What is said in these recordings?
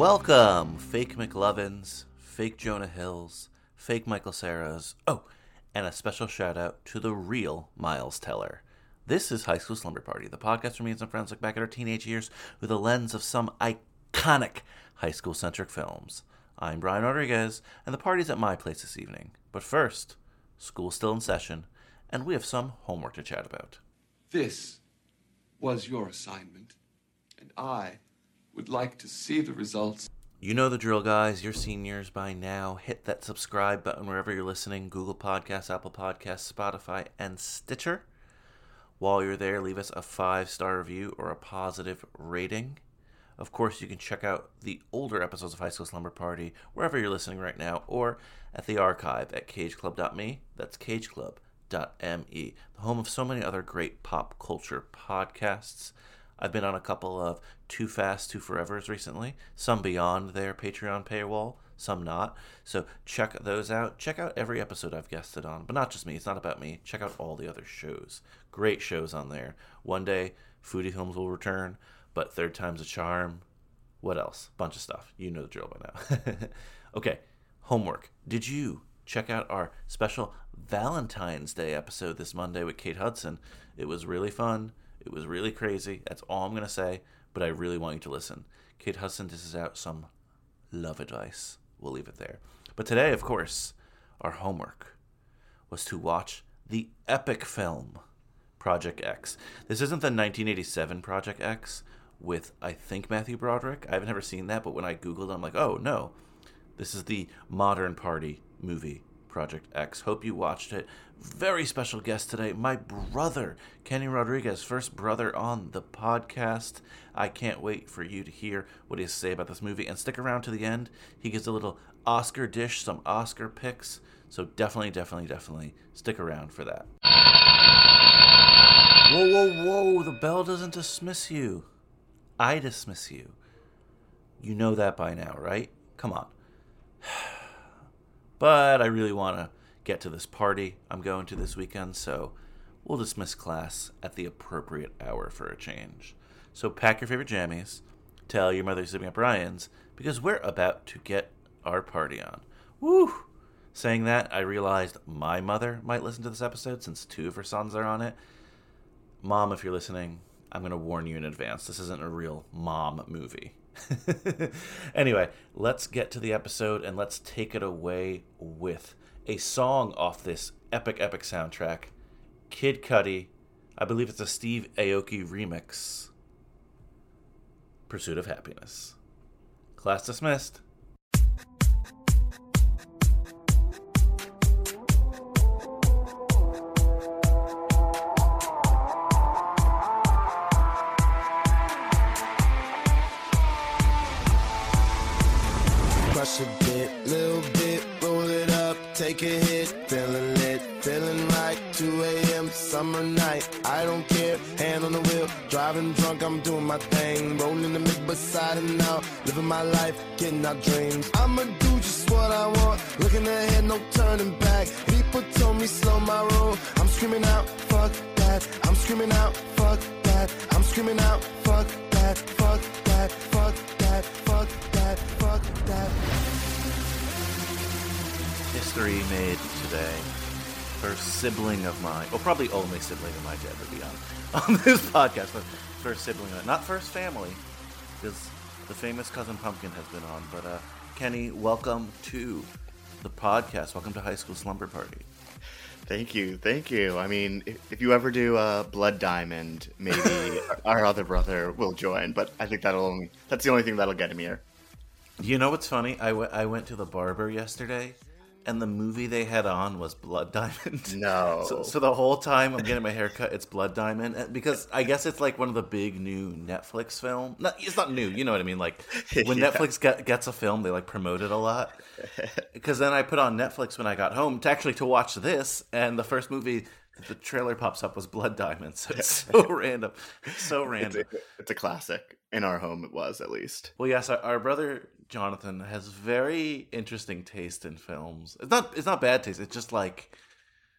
Welcome, fake McLovins, fake Jonah Hills, fake Michael Ceras. Oh, and a special shout out to the real Miles Teller. This is High School Slumber Party, the podcast where me and some friends look back at our teenage years with the lens of some iconic high school centric films. I'm Brian Rodriguez, and the party's at my place this evening. But first, school's still in session, and we have some homework to chat about. This was your assignment, and I would like to see the results. You know the drill, guys. You're seniors by now. Hit that subscribe button wherever you're listening Google Podcasts, Apple Podcasts, Spotify, and Stitcher. While you're there, leave us a five star review or a positive rating. Of course, you can check out the older episodes of High School Slumber Party wherever you're listening right now or at the archive at cageclub.me. That's cageclub.me, the home of so many other great pop culture podcasts. I've been on a couple of Too Fast, Too Forevers recently, some beyond their Patreon paywall, some not. So check those out. Check out every episode I've guested on, but not just me. It's not about me. Check out all the other shows. Great shows on there. One day, Foodie Films will return, but Third Time's a Charm. What else? Bunch of stuff. You know the drill by now. okay, homework. Did you check out our special Valentine's Day episode this Monday with Kate Hudson? It was really fun. It was really crazy. That's all I'm going to say, but I really want you to listen. Kate Hudson dishes out some love advice. We'll leave it there. But today, of course, our homework was to watch the epic film Project X. This isn't the 1987 Project X with, I think, Matthew Broderick. I've never seen that, but when I Googled, I'm like, oh, no. This is the modern party movie, Project X. Hope you watched it. Very special guest today, my brother, Kenny Rodriguez, first brother on the podcast. I can't wait for you to hear what he has to say about this movie and stick around to the end. He gives a little Oscar dish, some Oscar picks. So definitely, definitely, definitely stick around for that. Whoa, whoa, whoa, the bell doesn't dismiss you. I dismiss you. You know that by now, right? Come on. But I really want to get to this party I'm going to this weekend, so we'll dismiss class at the appropriate hour for a change. So pack your favorite jammies, tell your mother you're at Brian's, because we're about to get our party on. Woo! Saying that, I realized my mother might listen to this episode since two of her sons are on it. Mom, if you're listening, I'm going to warn you in advance. This isn't a real mom movie. anyway, let's get to the episode and let's take it away with a song off this epic, epic soundtrack Kid Cudi. I believe it's a Steve Aoki remix. Pursuit of Happiness. Class dismissed. Driving drunk, I'm doing my thing, rolling the mid beside and now, living my life, getting our dreams. I'ma do just what I want, looking ahead, no turning back. People told me slow my roll, I'm screaming out, fuck that, I'm screaming out, fuck that, I'm screaming out, fuck that, fuck that, fuck that, fuck that, fuck that. History made today. First sibling of mine, well, probably only sibling of mine to ever be on, on this podcast, but first sibling, of, not first family, because the famous cousin Pumpkin has been on. But uh, Kenny, welcome to the podcast. Welcome to High School Slumber Party. Thank you, thank you. I mean, if, if you ever do uh, Blood Diamond, maybe our other brother will join. But I think that'll only, that's the only thing that'll get him here. You know what's funny? I, w- I went to the barber yesterday, and the movie they had on was Blood Diamond. No. So, so the whole time I'm getting my hair cut, it's Blood Diamond because I guess it's like one of the big new Netflix film. Not, it's not new, you know what I mean? Like when Yeah. Netflix get, gets a film, they like promote it a lot. Because then I put on Netflix when I got home to actually to watch this, and the first movie the trailer pops up was Blood Diamond. So it's so random, so It's random. a, it's a classic. In our home, it was at least. Well, yes, our, our brother Jonathan has very interesting taste in films. It's not it's not bad taste. It's just like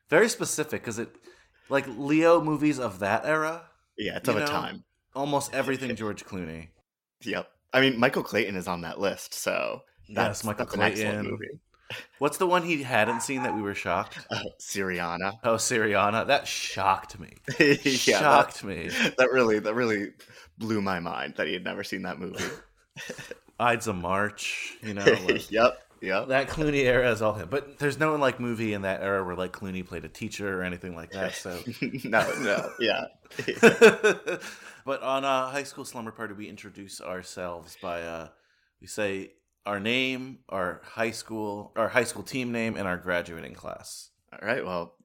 very specific because it like Leo movies of that era. Yeah, it's of a time. Almost everything George Clooney. Yep. I mean, Michael Clayton is on that list, so that's, Yes, Michael that's Clayton. movie. What's the one he hadn't seen that we were shocked? Uh, Syriana. Oh, Syriana. That shocked me. yeah, shocked me. That, that really, that really blew my mind that he had never seen that movie. Ides of March. You know. like- yep, yep. that Clooney era is all him, but there's no like movie in that era where like Clooney played a teacher or anything like that. So no, no, yeah. but on uh, high school slumber party, we introduce ourselves by uh, we say our name, our high school, our high school team name, and our graduating class. All right, well,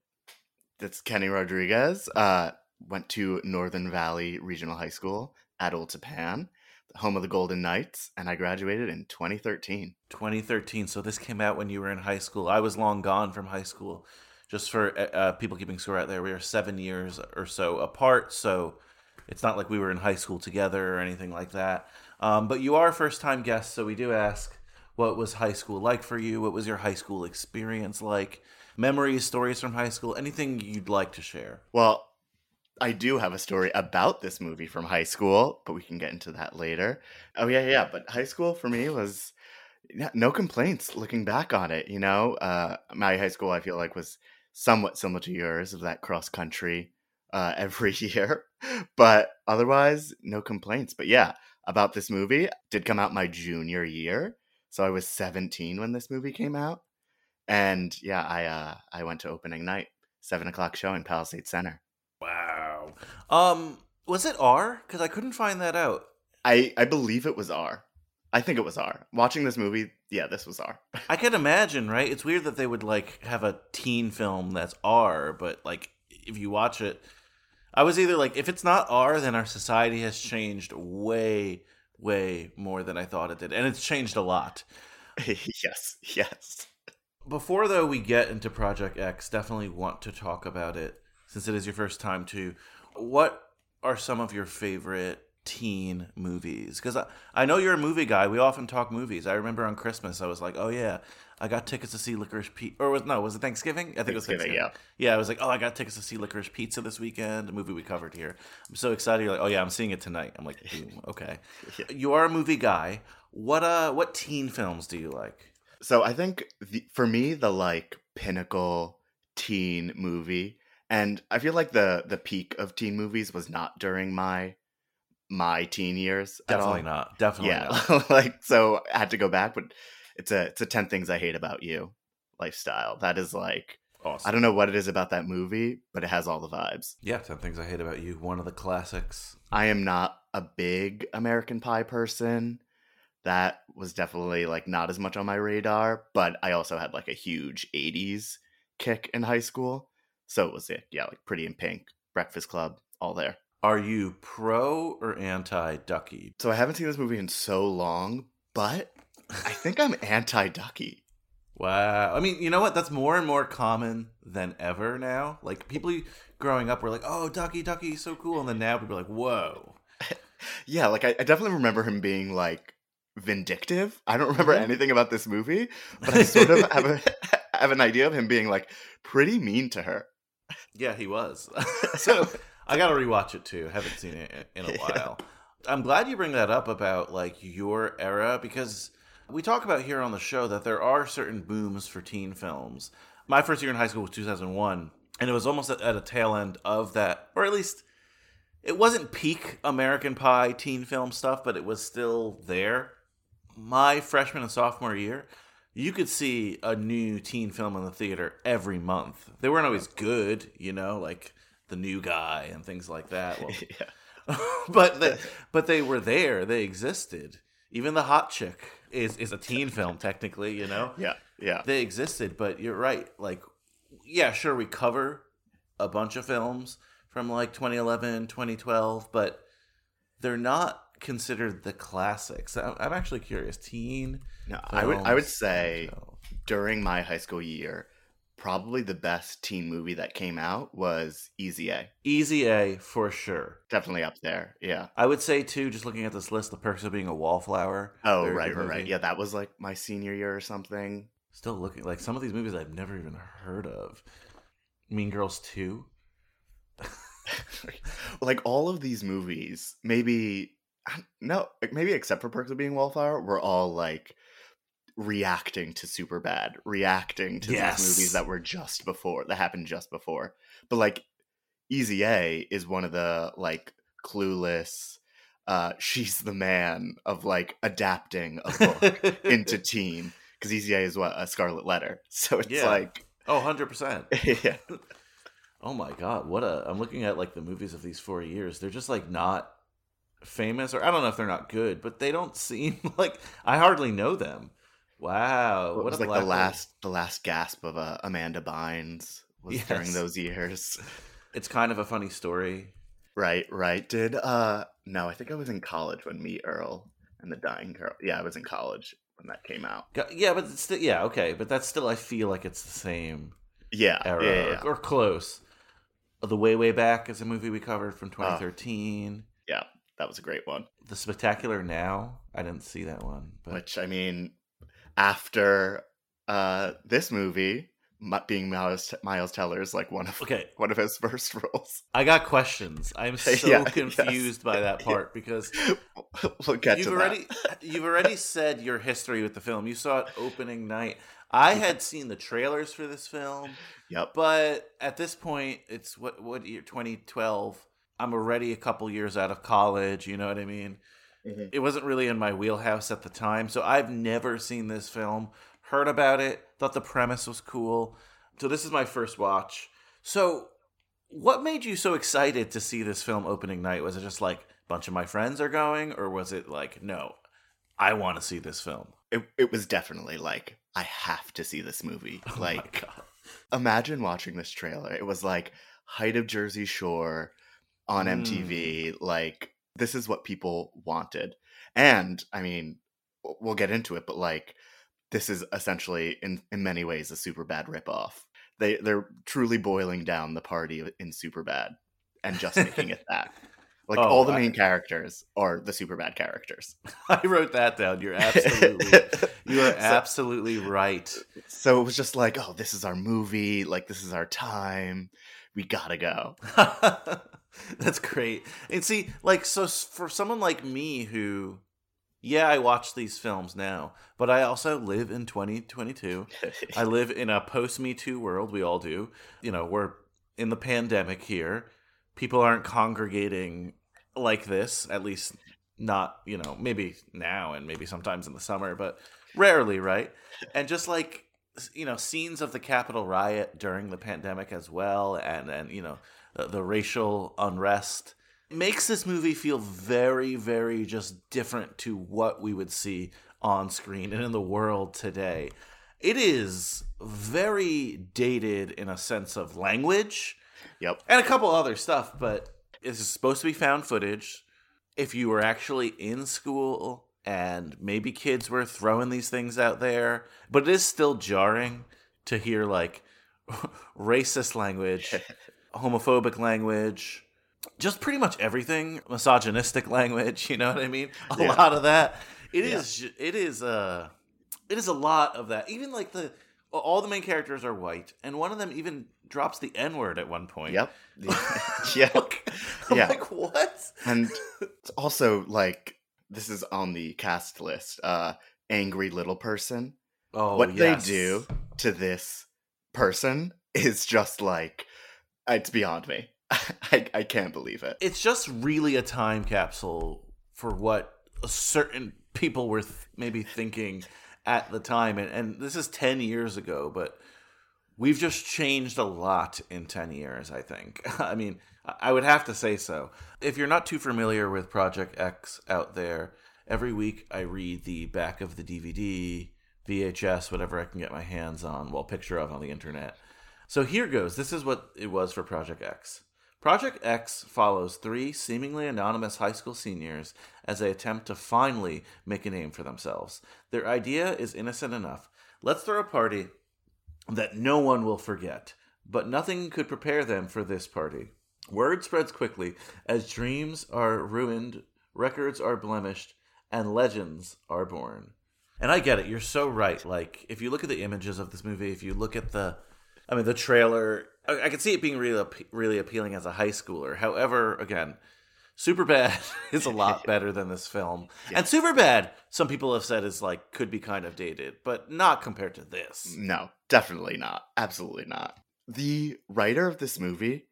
that's Kenny Rodriguez. Uh, went to Northern Valley Regional High School at Old Tappan, home of the Golden Knights, and I graduated in 2013. 2013. So this came out when you were in high school. I was long gone from high school. Just for uh, uh, people keeping score out there, we are seven years or so apart. So it's not like we were in high school together or anything like that. Um, but you are a first time guest, so we do ask what was high school like for you? What was your high school experience like? Memories, stories from high school, anything you'd like to share? Well, I do have a story about this movie from high school, but we can get into that later. Oh yeah, yeah. But high school for me was yeah, no complaints. Looking back on it, you know, uh, my high school I feel like was somewhat similar to yours of that cross country uh, every year, but otherwise no complaints. But yeah, about this movie did come out my junior year, so I was 17 when this movie came out, and yeah, I uh, I went to opening night, seven o'clock show in Palisade Center. Wow. Um, was it R? Because I couldn't find that out. I I believe it was R. I think it was R. Watching this movie, yeah, this was R. I can imagine, right? It's weird that they would like have a teen film that's R, but like if you watch it, I was either like, if it's not R, then our society has changed way, way more than I thought it did, and it's changed a lot. yes, yes. Before though we get into Project X, definitely want to talk about it since it is your first time too. What are some of your favorite teen movies? Because I, I know you're a movie guy. We often talk movies. I remember on Christmas I was like, oh yeah, I got tickets to see Licorice Pizza. Or was no, was it Thanksgiving? I think it was Thanksgiving, Thanksgiving. Yeah, I was like, oh, I got tickets to see Licorice Pizza this weekend, a movie we covered here. I'm so excited. You're like, oh yeah, I'm seeing it tonight. I'm like, boom, okay. Yeah. You are a movie guy. What uh, what teen films do you like? So I think the, for me, the like pinnacle teen movie, and I feel like the the peak of teen movies was not during my my teen years at all. Definitely not. Definitely yeah, not. like so I had to go back, but it's a it's a ten things I hate about you lifestyle. That is like Awesome. I don't know what it is about that movie, but it has all the vibes. Yeah, 10 Things I Hate About You, one of the classics. I am not a big American Pie person. That was definitely like not as much on my radar, but I also had like a huge 80s kick in high school. So it was it. Yeah, like Pretty in Pink, Breakfast Club, all there. Are you pro or anti Ducky? So I haven't seen this movie in so long, but I think I'm anti Ducky. Wow. I mean, you know what? That's more and more common than ever now. Like, people growing up were like, oh, Ducky, Ducky, so cool. And then now people are like, whoa. Yeah, like I, I definitely remember him being like vindictive. I don't remember Mhm. anything about this movie, but I sort of have a have an idea of him being like pretty mean to her. Yeah, he was. so I got to rewatch it too. Haven't seen it in a Yeah. while. I'm glad you bring that up about like your era because we talk about here on the show that there are certain booms for teen films. My first year in high school was 2001, and it was almost at, at a tail end of that, or at least it wasn't peak American Pie teen film stuff, but it was still there. My freshman and sophomore year, you could see a new teen film in the theater every month. They weren't always good, you know, like the new guy and things like that. Well, yeah. but they, but they were there. They existed. Even the hot chick is is a teen film technically, you know. Yeah. Yeah. They existed, but you're right. Like, yeah, sure, we cover a bunch of films from like 2011, 2012, but they're not considered the classics. I'm actually curious. Teen. No, I would I would say 2012. during my high school year, probably the best teen movie that came out was Easy A. Easy A for sure. Definitely up there. Yeah. I would say too, just looking at this list, The Perks of Being a Wallflower. Oh, right, right, right. Yeah, that was like my senior year or something. Still looking like some of these movies I've never even heard of. Mean Girls Two. like all of these movies, maybe no, maybe except for Perks of Being Wallflower, we're all like reacting to super bad, reacting to Yes. these movies that were just before that happened just before. But like Easy A is one of the like clueless uh she's the man of like adapting a book into teen because Easy A is what a Scarlet Letter. So it's Yeah. like Oh, 100%. yeah. Oh my god, what a I'm looking at like the movies of these 4 years. They're just like not famous or I don't know if they're not good, but they don't seem like I hardly know them. Wow, what was like the last the last gasp of uh, Amanda Bynes was during those years. It's kind of a funny story. Right, right. Did uh no, I think I was in college when Me Earl and the Dying Girl. Yeah, I was in college when that came out. Yeah, but it's still yeah, okay, but that's still I feel like it's the same Yeah, era yeah, or- yeah, Or, close. The Way Way Back is a movie we covered from 2013. yeah. That was a great one. The Spectacular Now, I didn't see that one, but Which I mean, after uh this movie, being Miles Miles Teller's like one of okay, one of his first roles. I got questions. I'm so Yeah, yes. confused by that part because we'll you've already that. you've already said your history with the film. You saw it opening night. I had seen the trailers for this film, Yep. but at this point, it's what what year? 2012. I'm already a couple years out of college. You know what I mean? Mhm. It wasn't really in my wheelhouse at the time, so I've never seen this film. Heard about it, thought the premise was cool. So this is my first watch. So, what made you so excited to see this film opening night? Was it just like a bunch of my friends are going, or was it like, no, I want to see this film? It it was definitely like I have to see this movie. Oh like my god, imagine watching this trailer. It was like height of Jersey Shore on Mm. MTV. Like this is what people wanted. And I mean, we'll get into it, but like this is essentially in in many ways a super bad ripoff. They they're truly boiling down the party in super bad and just making it that. Like Oh, all the I- main characters are the super bad characters. I wrote that down. You're absolutely, you are So- absolutely right. So it was just like, oh, this is our movie. Like, this is our time. We gotta go. That's great. And see, like, so for someone like me who, yeah, I watch these films now, but I also live in 2022. I live in a post Me Too world. We all do. You know, we're in the pandemic here. People aren't congregating like this, at least not, you know, maybe now and maybe sometimes in the summer, but rarely, right? And just like, you know, scenes of the Capitol riot during the pandemic as well, and, and you know, the, the racial unrest makes this movie feel very, very just different to what we would see on screen and in the world today. It is very dated in a sense of language Yep. and a couple other stuff, but is supposed to be found footage. If you were actually in school and maybe kids were throwing these things out there, but it is still jarring to hear like racist language, homophobic language, just pretty much everything, misogynistic language, you know what I mean? A Yeah. lot of that. It yeah. is. it is uh it is a lot of that. Even like the all the main characters are white and one of them even drops the n-word at one point. Yep. yeah. Like, I'm Yeah. like, what? And it's also like this is on the cast list. Uh angry little person. Oh, what yes. they do to this person is just like it's beyond me. I, I can't believe it. It's just really a time capsule for what certain people were th- maybe thinking at the time, and, and this is 10 years ago, but we've just changed a lot in 10 years, I think. I mean, I- would have to say so. If you're not too familiar with Project X out there, every week I read the back of the DVD, VHS, whatever I can get my hands on, well, picture of on the internet. So here goes. This is what it was for Project X. Project X follows three seemingly anonymous high school seniors as they attempt to finally make a name for themselves. Their idea is innocent enough. Let's throw a party that no one will forget, but nothing could prepare them for this party. Word spreads quickly as dreams are ruined, records are blemished, and legends are born. And I get it. You're so right. Like, if you look at the images of this movie, if you look at the, I mean, the trailer, I, I can see it being really, really appealing as a high schooler. However, again, Superbad is a lot better than this film, and Superbad, some people have said is like could be kind of dated, but not compared to this. No, definitely not. Absolutely not. The writer of this movie,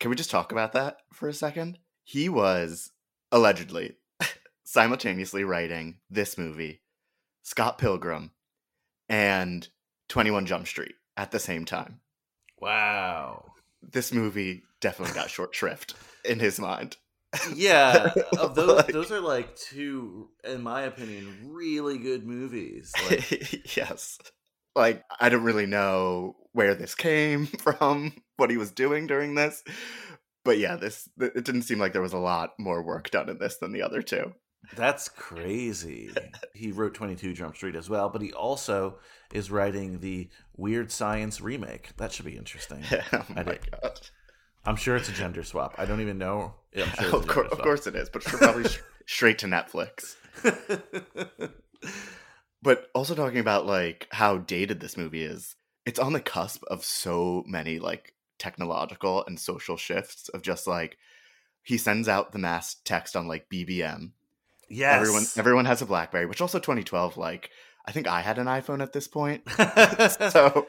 can we just talk about that for a second? He was allegedly simultaneously writing this movie, Scott Pilgrim, and 21 Jump Street at the same time. Wow. This movie definitely got short shrift in his mind. Yeah, of those, Like- those are like two, in my opinion, really good movies. Like, yes. Like, I don't really know where this came from, what he was doing during this. But yeah, this it didn't seem like there was a lot more work done in this than the other two. That's crazy. he wrote 22 Jump Street as well, but he also is writing the Weird Science remake. That should be interesting. oh I my did- god. I'm sure it's a gender swap. I don't even know. Yeah, I'm sure of, cour- of course it is, but probably straight to Netflix. But also talking about like how dated this movie is, it's on the cusp of so many like technological and social shifts of just like he sends out the mass text on like BBM. yes. Everyone everyone has a BlackBerry, which also 2012 like I think I had an iPhone at this point. so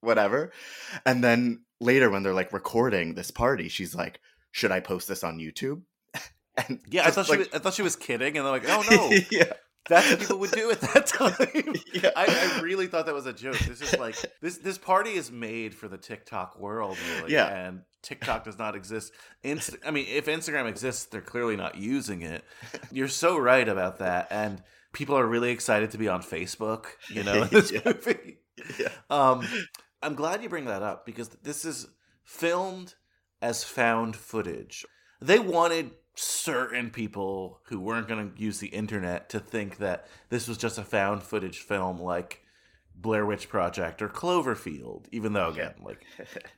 whatever. And then later when they're like recording this party, she's like, "Should I post this on YouTube?" And yeah, I thought, like, she was, I thought she was kidding, and they're like, "Oh no, yeah, that's what people would do at that time." Yeah. I, I really thought that was a joke. This is like this this party is made for the TikTok world, really. Yeah. and TikTok does not exist. Inst- I mean, if Instagram exists, they're clearly not using it. You're so right about that, and people are really excited to be on Facebook. You know, in this Yeah. movie. yeah. Um, I'm glad you bring that up because this is filmed as found footage. They wanted certain people who weren't going to use the internet to think that this was just a found footage film like Blair Witch Project or Cloverfield, even though, again, like,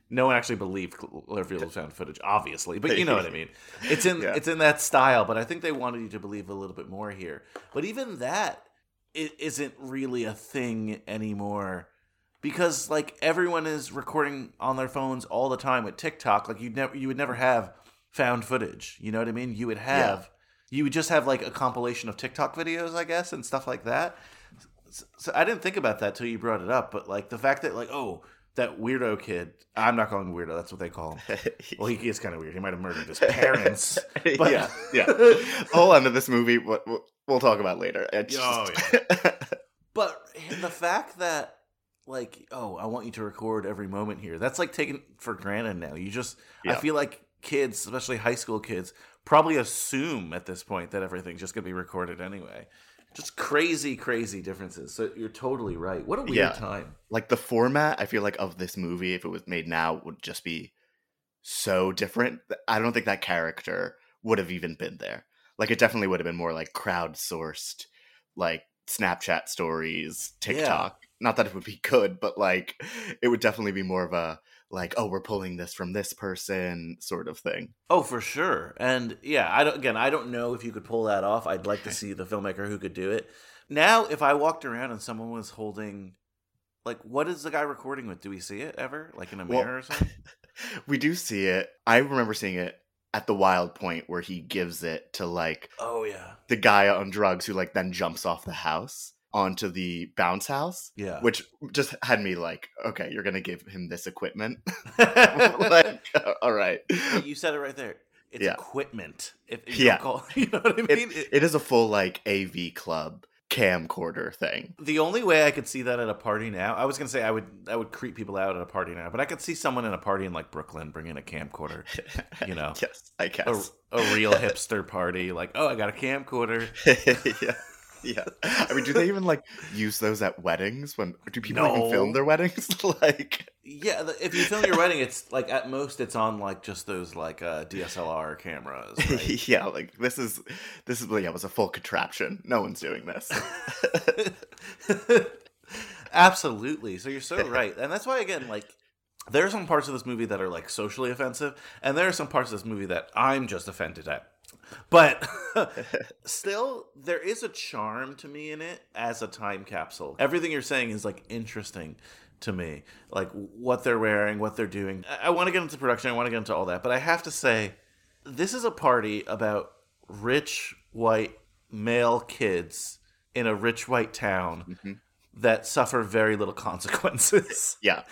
no one actually believed Cloverfield was found footage, obviously, but you know what I mean. It's in Yeah. it's in that style, but I think they wanted you to believe a little bit more here. But even that it isn't really a thing anymore because like everyone is recording on their phones all the time with TikTok. Like you'd never you would never have found footage. You know what I mean? You would have you would just have like a compilation of TikTok videos, I guess, and stuff like that. So, so I didn't think about that till you brought it up, but like the fact that like oh that weirdo kid, I'm not calling him weirdo. That's what they call him. Well, he is kind of weird. He might have murdered his parents. But- yeah, yeah. Whole end of this movie, what we'll, we'll talk about later. Oh, just- But the fact that, like, oh, I want you to record every moment here, that's like taken for granted now. You just, I feel like kids, especially high school kids, probably assume at this point that everything's just going to be recorded anyway. Just crazy, crazy differences. So you're totally right. What a weird Yeah. time. like the format, I feel like of this movie, if it was made now, would just be so different. I don't think that character would have even been there. Like it definitely would have been more like crowdsourced, like Snapchat stories, TikTok. Not that it would be good, but like it would definitely be more of a like, oh, we're pulling this from this person sort of thing. Oh, for sure. And yeah, I don't again, I don't know if you could pull that off. I'd like to see the filmmaker who could do it. Now, if I walked around and someone was holding like what is the guy recording with? Do we see it ever? Like in a Well- mirror or something? we do see it. I remember seeing it at the wild point where he gives it to like Oh yeah. the guy on drugs who like then jumps off the house onto the bounce house, Yeah. which just had me like, okay, you're gonna give him this equipment. like, uh, all right. you said it right there. It's Yeah. equipment. If, if Yeah. you call, you know what I mean? It, It- is a full like AV club camcorder thing. The only way I could see that at a party now, I was gonna say I would I would creep people out at a party now, but I could see someone in a party in like Brooklyn bringing a camcorder, you know, yes, I a, guess. a real hipster party, like oh I got a camcorder. yeah. Yeah. I mean, do they even like use those at weddings? When do people even film their weddings? like, Yeah, if you film your wedding, it's like at most it's on like just those like uh, DSLR cameras. Right? yeah, like this is this is yeah, it was a full contraption. No one's doing this. Absolutely. So you're so right. And that's why again, like there are some parts of this movie that are like socially offensive, and there are some parts of this movie that I'm just offended at. But still, there is a charm to me in it as a time capsule. Everything you're saying is like interesting to me. Like what they're wearing, what they're doing. I, I want to get into production, I want to get into all that, but I have to say, this is a party about rich white male kids in a rich white town Mhm. that suffer very little consequences. Yeah.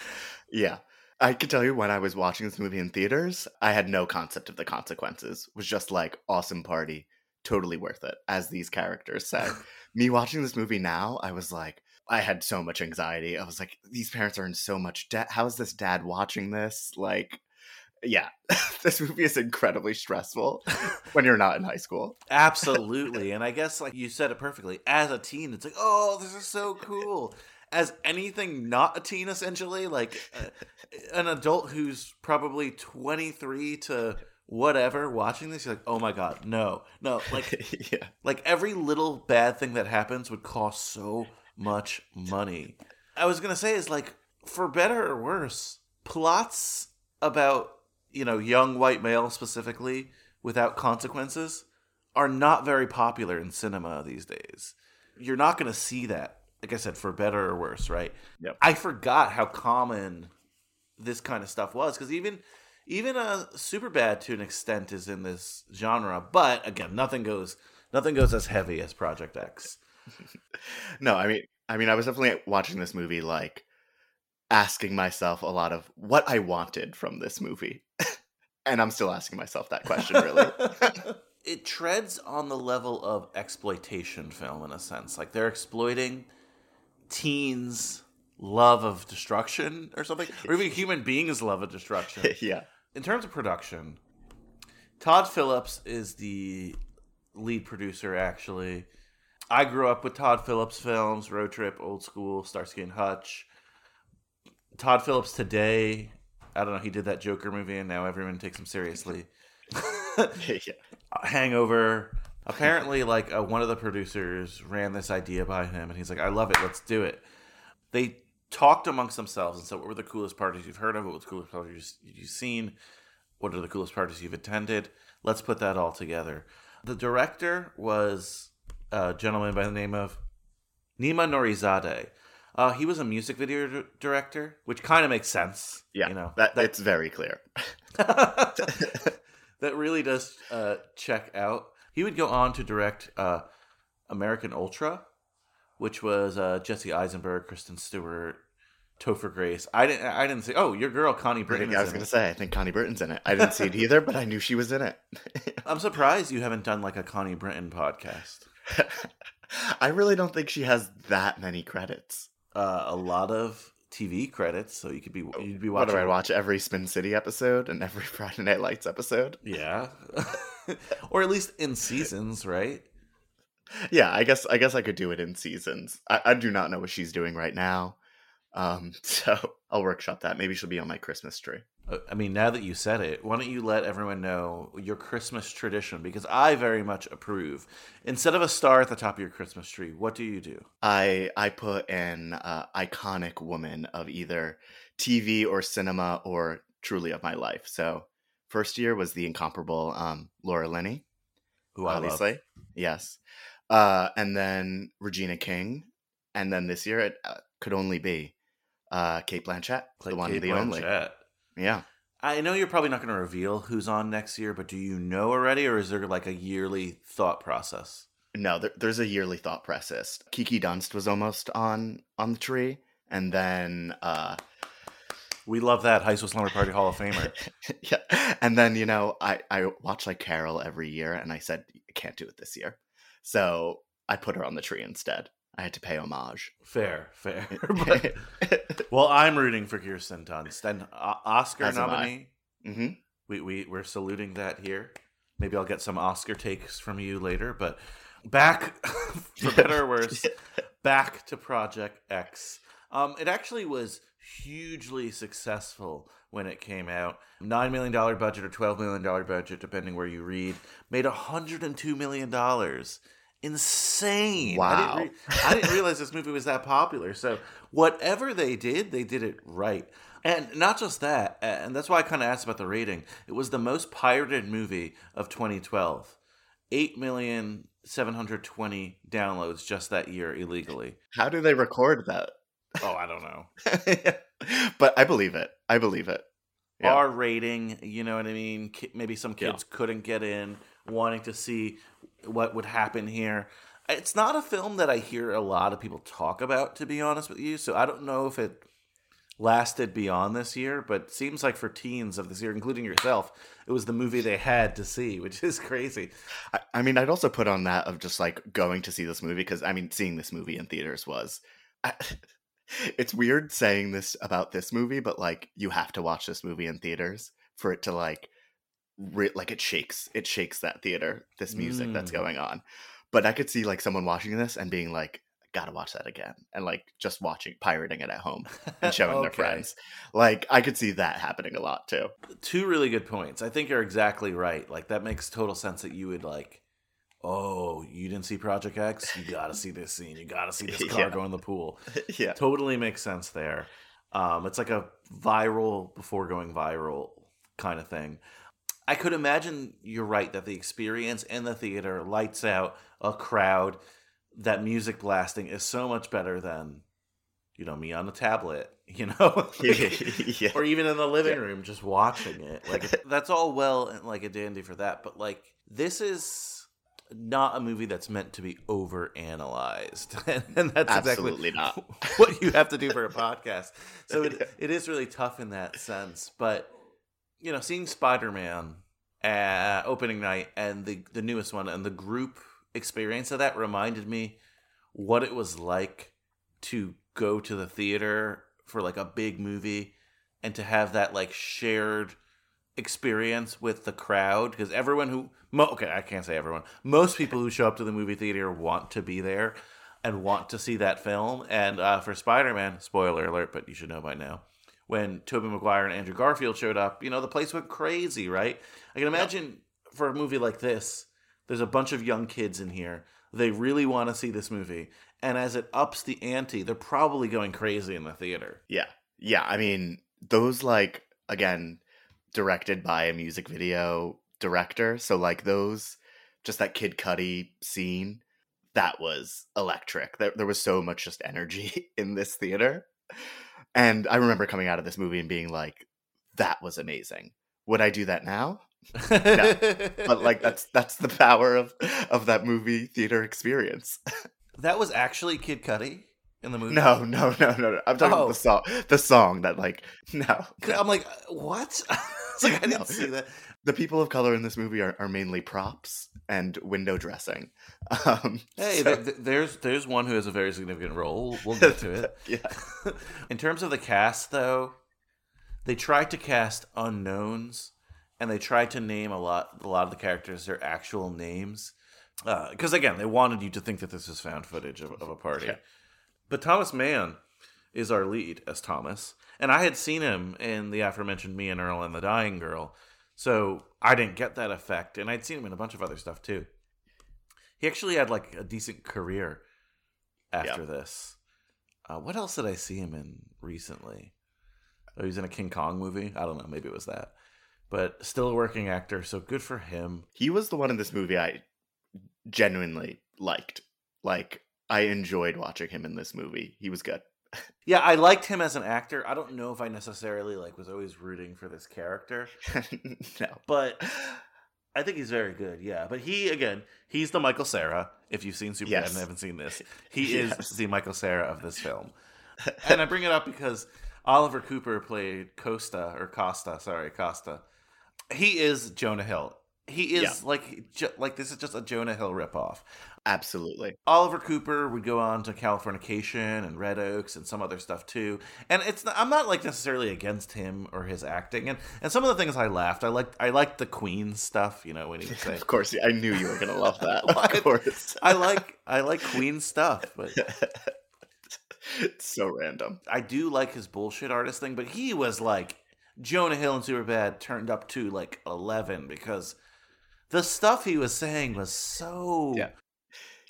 Yeah. I can tell you when I was watching this movie in theaters, I had no concept of the consequences. It was just like awesome party, totally worth it, as these characters say. Me watching this movie now, I was like, I had so much anxiety. I was like, these parents are in so much debt. How is this dad watching this? Like, yeah, this movie is incredibly stressful when you're not in high school. Absolutely. And I guess like you said it perfectly. As a teen, it's like, "Oh, this is so cool." As anything not a teen essentially, like uh, an adult who's probably 23 to whatever watching this, you're like, "Oh my god, no. No, like yeah. like every little bad thing that happens would cost so much money. I was gonna say is like for better or worse, plots about you know young white male specifically without consequences are not very popular in cinema these days. You're not gonna see that. Like I said, for better or worse, right? Yep. I forgot how common this kind of stuff was because even even a super bad to an extent is in this genre but again nothing goes nothing goes as heavy as project x No, I mean, I mean, I was definitely watching this movie like asking myself a lot of what I wanted from this movie, and I'm still asking myself that question. Really, it treads on the level of exploitation film in a sense like they're exploiting teens love of destruction or something or even human beings love of destruction yeah, in terms of production, Todd Phillips is the lead producer. Actually, I grew up with Todd Phillips films: Road Trip, Old School, Starsky and Hutch. Todd Phillips today, I don't know. He did that Joker movie, and now everyone takes him seriously. yeah, Hangover. Apparently, like uh, one of the producers ran this idea by him, and he's like, "I love it. Let's do it." They talked amongst themselves and said, "What were the coolest parties you've heard of? What were the coolest parties you've seen? What are the coolest parties you've attended? Let's put that all together." The director was a gentleman by the name of Nima Nourizadeh. Uh, he was a music video d- director, which kind of makes sense. yeah. you know that, it's very clear. that really does uh, check out. He would go on to direct uh, American Ultra, which was uh, Jesse Eisenberg, Kristen Stewart, Topher Grace. I didn't. I didn't say. Oh, your girl Connie Britton. I was going to say, I think Connie Britton's in it. I didn't see it either, but I knew she was in it. I'm surprised you haven't done like a Connie Britton podcast. I really don't think she has that many credits. Uh, a lot of TV credits, so you could be oh, you'd be watching. What do I watch every Spin City episode and every Friday Night Lights episode? Yeah, or at least in seasons, right? Yeah, I guess I guess I could do it in seasons. I, I do not know what she's doing right now, um, so I'll workshop that. Maybe she'll be on my Christmas tree. Uh, I mean, now that you said it, why don't you let everyone know your Christmas tradition? Because I very much approve. Instead of a star at the top of your Christmas tree, what do you do? I I put an uh, iconic woman of either TV or cinema or truly of my life. So first year was the incomparable um, Laura Linney, Who I obviously, love. yes, uh, and then Regina King, and then this year it uh, could only be uh, Cate Blanchett, Like the one, Kate the only. Blanchett. Yeah. I know you're probably not going to reveal who's on next year, but do you know already, or is there like a yearly thought process? No, there, there's a yearly thought process. Kiki Dunst was almost on on the tree, and then uh, We love that High School Slumber Party Hall of Famer. yeah, and then you know I I watch like Carol every year, and I said I can't do it this year. So I put her on the tree instead. I had to pay homage. Fair, fair. but, well, I'm rooting for Kirsten Dunst and uh, Oscar As nominee. hmm We we we're saluting that here. Maybe I'll get some Oscar takes from you later. But back, for better or worse, back to Project X. Um, it actually was hugely successful when it came out. Nine million dollar budget or twelve million dollar budget, depending where you read, made hundred and two million Insane! I Wow. didn't, re- I didn't realize this movie was that popular. So whatever they did, they did it right. And not just that, and that's why I kind of asked about the rating. It was the most pirated movie of 2012. 8 million 720 downloads just that year illegally. How do they record that? Oh, I don't know. but I believe it. I believe it. Yeah. R rating, you know what I mean? Maybe some Yeah. kids couldn't get in, wanting to see what would happen here. It's not a film that I hear a lot of people talk about, to be honest with you. So I don't know if it lasted beyond this year, but seems like for teens of this year, including yourself, it was the movie they had to see, which is crazy. I, I mean, I'd also put on that of just like going to see this movie because I mean, seeing this movie in theaters was. I, it's weird saying this about this movie, but like you have to watch this movie in theaters for it to like, re- like it shakes, it shakes that theater. This music that's Mm. going on, but I could see like someone watching this and being like, "Gotta watch that again," and like just watching, pirating it at home and showing their friends. Like I could see that happening a lot too. Two really good points. I think you're exactly right. Like that makes total sense that you would like, oh, you didn't see Project X? You gotta see this scene. You gotta see this car Yeah. go in the pool. yeah, totally makes sense there. Um, it's like a viral before going viral kind of thing. I could imagine you're right that the experience in the theater, lights out, a crowd, that music blasting is so much better than, you know, me on the tablet, you know, yeah. or even in the living Yeah. room just watching it. Like that's all well and like a dandy for that, but like this is not a movie that's meant to be over analyzed, and that's Absolutely exactly not. what you have to do for a podcast. So it, it is really tough in that sense. But you know, seeing Spider Man uh, opening night and the the newest one and the group experience of that reminded me what it was like to go to the theater for like a big movie and to have that like shared experience with the crowd because everyone who mo- okay I can't say everyone. Most people who show up to the movie theater want to be there and want to see that film. And uh, for Spider-Man spoiler alert but you should know by now when Tobey Maguire and Andrew Garfield showed up you know the place went crazy right? I can imagine for a movie like this there's a bunch of young kids in here. They really want to see this movie. And as it ups the ante they're probably going crazy in the theater. Yeah. Yeah. I mean, those like again, directed by a music video director. So like those just that Kid Cudi scene, that was electric. There, there was so much just energy in this theater. And I remember coming out of this movie and being like, that was amazing. Would I do that now? But like that's that's the power of of that movie theater experience. that was actually Kid Cudi in the movie. No, no, no, no, no. I'm talking Oh. about the song. The song that like no. I'm like, what? like I didn't see that. the people of color in this movie are, are mainly props and window dressing. Um, Hey, so- th- th- there's there's one who has a very significant role. We'll get to it. yeah, in terms of the cast, though, they tried to cast unknowns, and they tried to name a lot a lot of the characters their actual names, because again, they wanted you to think that this is found footage of, of a party. Okay. But Thomas Mann is our lead as Thomas, and I had seen him in the aforementioned Me and Earl and the Dying Girl, so I didn't get that effect, and I'd seen him in a bunch of other stuff too. He actually had like a decent career after this. Uh, what else did I see him in recently? Oh, he was in a King Kong movie. I don't know. Maybe it was that. But still a working actor, so good for him. he was the one in this movie I genuinely liked. Like I enjoyed watching him in this movie. He was good. Yeah, I liked him as an actor. I don't know if I necessarily like was always rooting for this character, no, but I think he's very good. Yeah, but he again, he's the Michael Cera. If you've seen Superbad Yes. and haven't seen this, he is the Michael Cera of this film. and I bring it up because Oliver Cooper played Costa or Costa, sorry, Costa. He is Jonah Hill He is Yeah. like like this is just a Jonah Hill ripoff. Absolutely. Oliver Cooper would go on to Californication and Red Oaks and some other stuff too. And it's not, I'm not like necessarily against him or his acting. And and some of the things I laughed. I liked I liked the Queen stuff. You know when he. Of course, I knew you were gonna love that. Of course. I like I like Queen stuff, but it's so random. I do like his bullshit artist thing. But he was like Jonah Hill and Superbad turned up to like eleven because the stuff he was saying was so Yeah.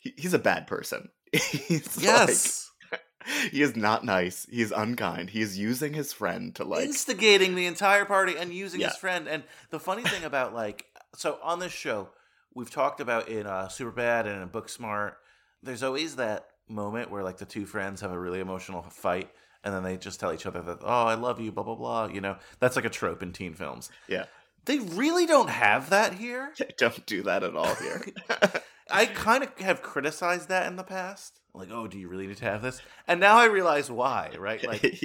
He, he's a bad person. he's yes. like, he is not nice. He is unkind. He is using his friend to like. instigating the entire party and using Yeah. his friend. And the funny thing about like, so on this show, we've talked about in uh, Superbad and in Booksmart, there's always that moment where like the two friends have a really emotional fight, and then they just tell each other that, oh, I love you, blah blah blah. You know, that's like a trope in teen films. Yeah. They really don't have that here. They don't do that at all here. I kind of have criticized that in the past. Like, oh, do you really need to have this? And now I realize why, right? Like,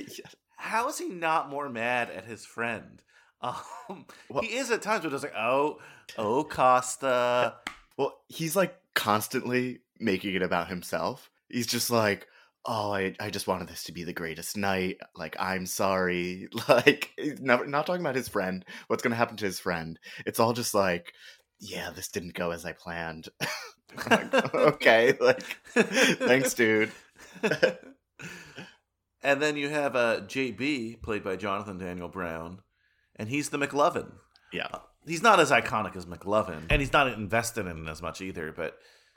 how is he not more mad at his friend? Um, Well- he is at times, but it's like, oh, oh, Costa. well, he's like constantly making it about himself. He's just like, oh, I, I just wanted this to be the greatest night. Like, I'm sorry. Like, never, not talking about his friend, what's going to happen to his friend. It's all just like, yeah, this didn't go as I planned. Like, okay, like, thanks, dude. and then you have uh, JB, played by Jonathan Daniel Brown, and he's the McLovin. Yeah. He's not as iconic as McLovin, and he's not invested in as much either, but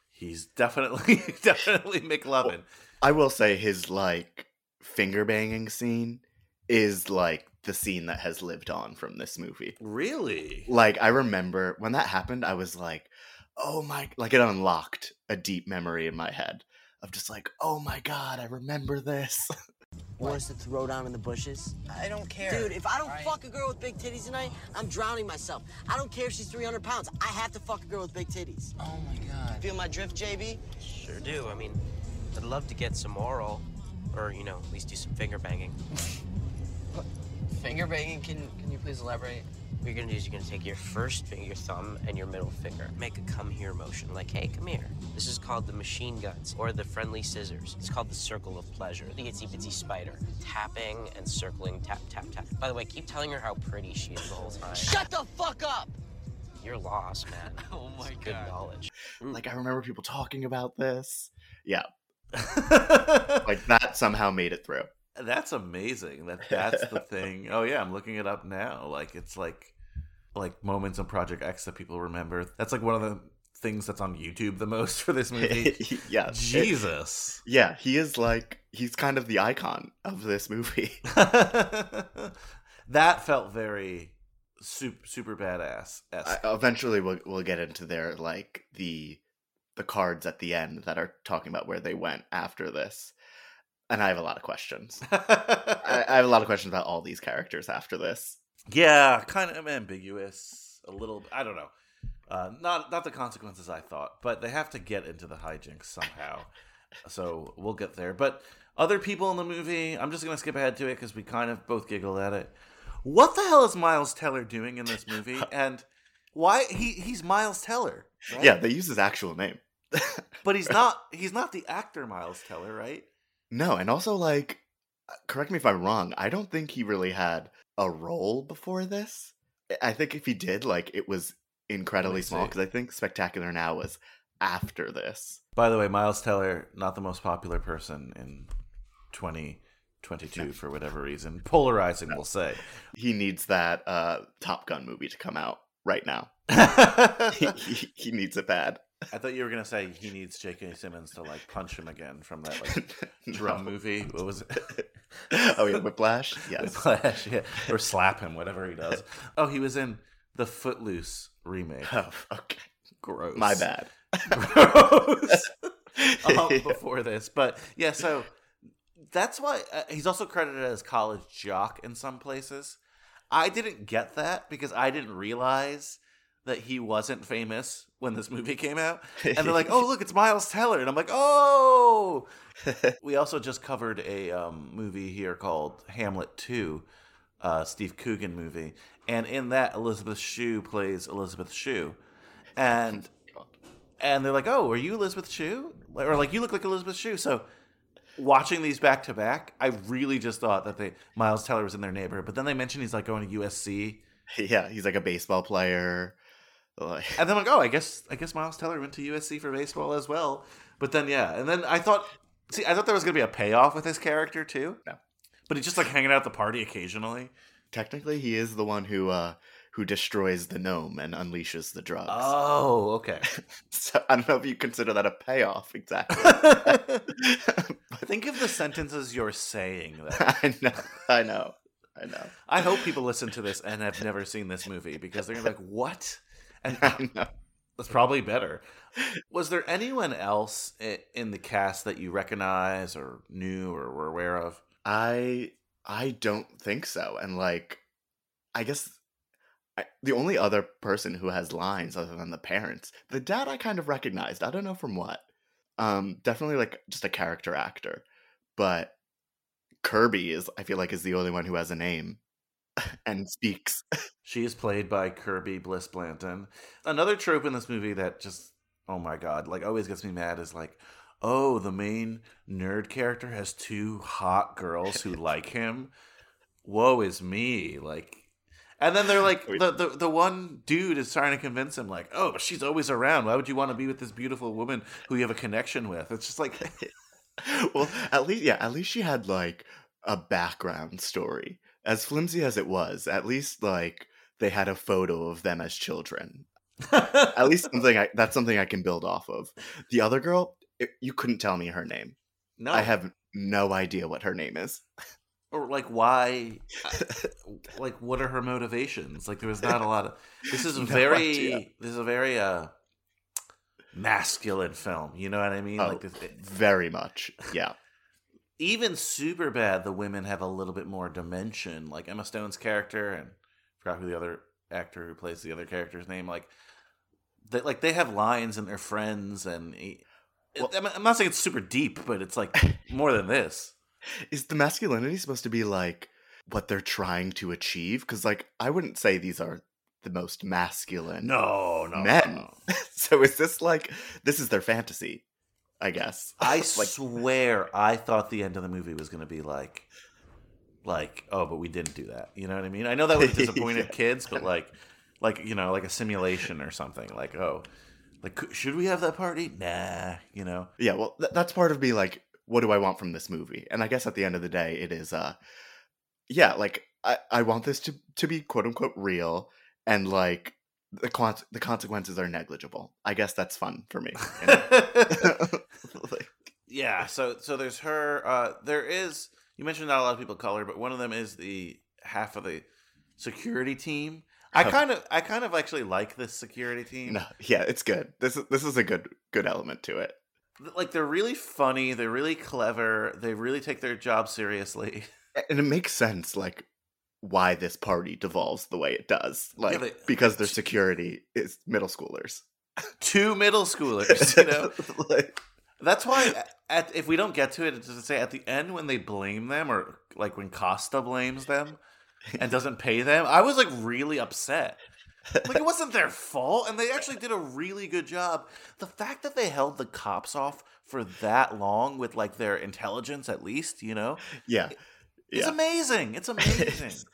he's definitely, definitely McLovin. I will say his like finger banging scene is like the scene that has lived on from this movie. Really? Like I remember when that happened, I was like, "Oh my!" Like it unlocked a deep memory in my head of just like, "Oh my god, I remember this." Wants to throw down in the bushes? I don't care. Dude, if I don't fuck a girl with big titties tonight, I'm drowning myself. I don't care if she's 300 pounds. I have to fuck a girl with big titties. Oh my god. Feel my drift, JB? Sure do. I mean, I'd love to get some oral, or you know, at least do some finger banging. Finger banging, can can you please elaborate? What you're gonna do is you're gonna take your first finger, your thumb, and your middle finger. Make a come here motion, like, hey, come here. This is called the machine guns, or the friendly scissors. It's called the circle of pleasure. The itsy bitsy spider. Tapping and circling, tap, tap, tap. By the way, keep telling her how pretty she is the whole time. Shut the fuck up! You're lost, man. Oh my It's good knowledge. like I remember people talking about this. Yeah, like that somehow made it through. that's amazing. That that's the thing. Oh yeah, I'm looking it up now. Like it's like like moments on Project X that people remember. That's like one of the things that's on YouTube the most for this movie. yeah, it- Jesus. yeah, he is like he's kind of the icon of this movie. that felt very super super badass. Eventually, we'll we'll get into their like the the cards at the end that are talking about where they went after this, and I have a lot of questions. I, I have a lot of questions about all these characters after this. yeah, kind of ambiguous. A little. I don't know. Uh, not not the consequences I thought, but they have to get into the hijinks somehow. so we'll get there. But other people in the movie, I'm just gonna skip ahead to it because we kind of both giggled at it. What the hell is Miles Teller doing in this movie? And why he he's Miles Teller? Right? Yeah, they use his actual name. but he's not he's not the actor Miles Teller, right? No, and also like, uh, correct me if I'm wrong. I don't think he really had a role before this. I- think if he did, like, it was incredibly small because I think Spectacular Now was after this. By the way, Miles Teller, not the most popular person in 2022 for whatever reason. Polarizing, we'll say. He needs that uh, Top Gun movie to come out right now. He, he, he needs it bad. I thought you were gonna say he needs J.K. Simmons to like punch him again from that like drum No. movie. What was it? oh yeah, Whiplash. Yes. Whiplash, yeah, or slap him, whatever he does. Oh, he was in the Footloose remake. Oh, okay. Gross. My bad. Gross. um, before this, but yeah, so that's why uh, he's also credited as college jock in some places. I didn't get that because I didn't realize that he wasn't famous when this movie came out. And they're like, "Oh, look, it's Miles Teller," and I'm like, "Oh." we also just covered a um, movie here called Hamlet Two, uh, Steve Coogan movie, and in that Elizabeth Shue plays Elizabeth Shue, and and they're like, "Oh, are you Elizabeth Shue?" Or like, "You look like Elizabeth Shue." So watching these back to back, I really just thought that they Miles Teller was in their neighborhood, but then they mentioned he's like going to USC, Yeah, he's like a baseball player. And then I'm like, "Oh, I guess I guess Miles Teller went to USC for baseball as well." But then yeah, and then I thought, see, I thought there was gonna be a payoff with his character too. No. but he's just like hanging out at the party occasionally. technically, he is the one who uh, who destroys the gnome and unleashes the drugs. Oh, okay. So I don't know if you consider that a payoff exactly. Think of the sentences you're saying. Though. I know, I know, I know, I hope people listen to this and have never seen this movie because they're gonna be like, "What?" And I know. that's probably better. Was there anyone else in the cast that you recognize or knew or were aware of? I I don't think so. And like, I guess I, the only other person who has lines other than the parents, the dad, I kind of recognized. I don't know from what. Um, definitely like just a character actor, but Kirby is. I feel like is the only one who has a name and speaks. She is played by Kirby Bliss Blanton. Another trope in this movie that just, oh my god, like always gets me mad is like, oh, the main nerd character has two hot girls who like him. Woe is me. Like, and then they're like, oh, the, the, the one dude is trying to convince him, like, oh, but she's always around. Why would you want to be with this beautiful woman who you have a connection with? It's just like, well, at least yeah, at least she had like a background story. As flimsy as it was, at least like they had a photo of them as children. at least something I, that's something I can build off of. The other girl, it, you couldn't tell me her name. no. I have no idea what her name is. Or like why like what are her motivations like there was not a lot of this is a very idea. this is a very uh masculine film you know what i mean Oh, like this, it- Very much, yeah. even super bad the women have a little bit more dimension like emma stone's character and I forgot who the other actor who plays the other character's name like they like they have lines and they're friends and he- I'm I'm not saying it's super deep but it's like more than this Is the masculinity supposed to be like what they're trying to achieve? Because like I wouldn't say these are the most masculine no no men. no. so is this like this is their fantasy? I guess. I like swear, I thought the end of the movie was going to be like, like, oh, but we didn't do that. You know what I mean? I know that would have disappointed Yeah. kids, but like, like you know, like a simulation or something. Like, oh, like should we have that party? Nah, you know. Yeah, well, th- that's part of me. Like, what do I want from this movie? And I guess at the end of the day, it is, uh, yeah, like I, I want this to to be quote unquote real, and like the con- the consequences are negligible. I guess that's fun for me. you know? Like, yeah. So so there's her. Uh, there is. You mentioned not a lot of people of color, but one of them is the half of the security team. I kind of, I kind of actually like this security team. no, yeah, it's good. This is this is a good good element to it. Like they're really funny they're really clever they really take their job seriously. And it makes sense like why this party devolves the way it does like they- because their security is middle schoolers. Two middle schoolers you know? Like, that's why at, if we don't get to it it's to say at the end when they blame them or like when costa blames them and doesn't pay them i was like really upset like it wasn't their fault and they actually did a really good job. The fact that they held the cops off for that long with like their intelligence at least you know yeah. it's yeah. amazing. It's amazing. It's-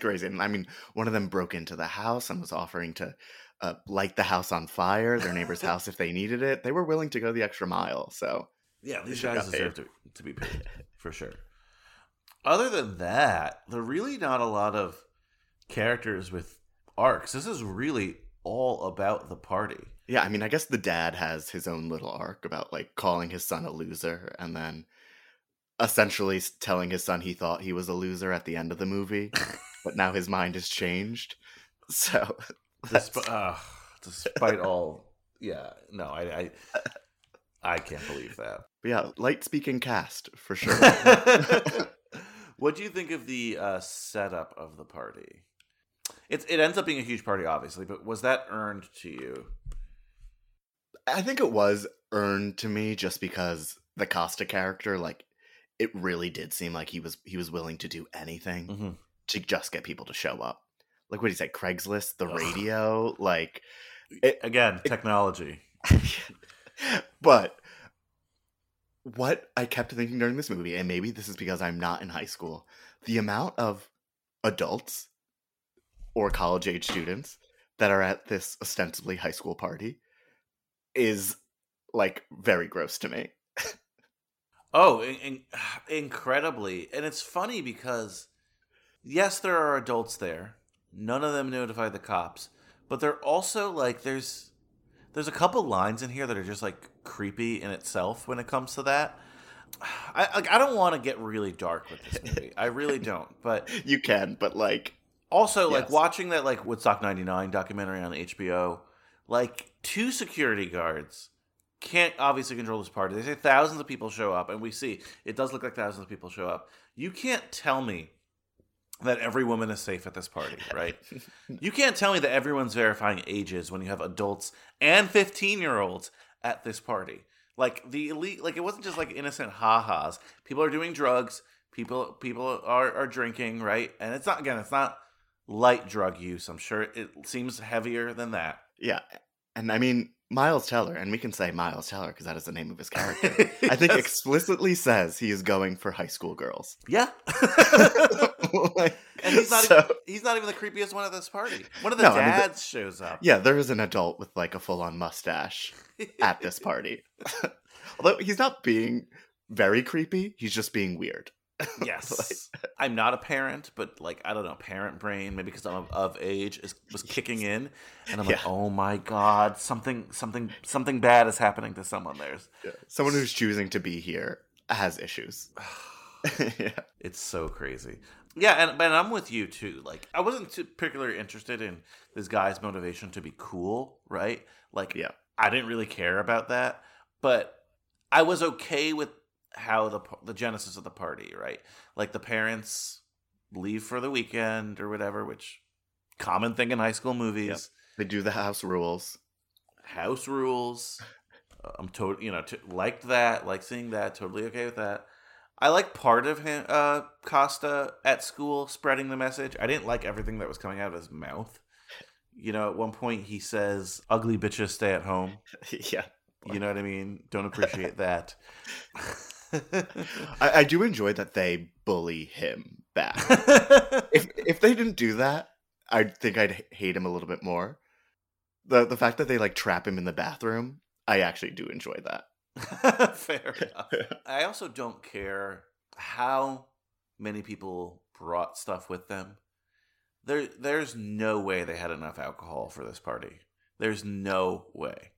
crazy and i mean one of them broke into the house and was offering to uh, light the house on fire their neighbor's house if they needed it. They were willing to go the extra mile so Yeah, these guys deserve to, to be paid for sure. Other than that, there are really not a lot of characters with arcs. This is really all about the party. Yeah, I mean, I guess the dad has his own little arc about like calling his son a loser and then essentially telling his son he thought he was a loser at the end of the movie, but now his mind has changed. So, Desp- uh, despite all, yeah, no, I, I, I can't believe that. but yeah, light speaking cast for sure. what do you think of the uh, setup of the party? It it ends up being a huge party, obviously, but was that earned to you? I think it was earned to me just because the Costa character, like, it really did seem like he was he was willing to do anything Mhm. to just get people to show up. Like what he said, say, Craigslist, the Ugh. radio, like it, Again, technology. but what I kept thinking during this movie, and maybe this is because I'm not in high school, the amount of adults or college age students that are at this ostensibly high school party is like very gross to me. Oh, in, in- incredibly. And it's funny because, yes, there are adults there. None of them notify the cops. But they're also like, there's there's a couple lines in here that are just like creepy in itself when it comes to that. I like, I don't want to get really dark with this movie. I really don't. But You can, but like also, like watching that like Woodstock '99 documentary on HBO, like two security guards can't obviously control this party. They say thousands of people show up, and we see it does look like thousands of people show up. You can't tell me that every woman is safe at this party, right? you can't tell me that everyone's verifying ages when you have adults and 15 year olds at this party. Like the elite, like it wasn't just like innocent ha-has. People are doing drugs. People people are are drinking, right? And it's not again, it's not light drug use. I'm sure it seems heavier than that. yeah. And I mean Miles Teller, and we can say Miles Teller because that is the name of his character. I think Yes. explicitly says he is going for high school girls. yeah. Like, and he's not so- even, he's not even the creepiest one at this party. One of the No, I mean, the- dads shows up. Yeah, there is an adult with like a full on mustache at this party. Although he's not being very creepy, he's just being weird. Yes, I'm not a parent, but like I don't know, parent brain maybe because I'm of, of age is was kicking in, and I'm like, oh my god, something something something bad is happening to someone. There's Someone who's choosing to be here has issues. yeah. it's so crazy. Yeah, and and I'm with you too. Like I wasn't too particularly interested in this guy's motivation to be cool, right? Like Yeah. I didn't really care about that, but I was okay with how the the genesis of the party, right? Like the parents leave for the weekend or whatever, which common thing in high school movies. They do the house rules. House rules. Uh, I'm totally, you know, t- liked that, like seeing that, totally okay with that. I like part of him, uh, Costa at school spreading the message. I didn't like everything that was coming out of his mouth. You know, at one point he says, "Ugly bitches stay at home." yeah. You know what I mean? Don't appreciate that. I, I do enjoy that they bully him back. if if they didn't do that, I think I'd hate him a little bit more. The the fact that they like trap him in the bathroom, I actually do enjoy that. Fair enough. I also don't care how many people brought stuff with them. There, there's no way they had enough alcohol for this party. There's no way.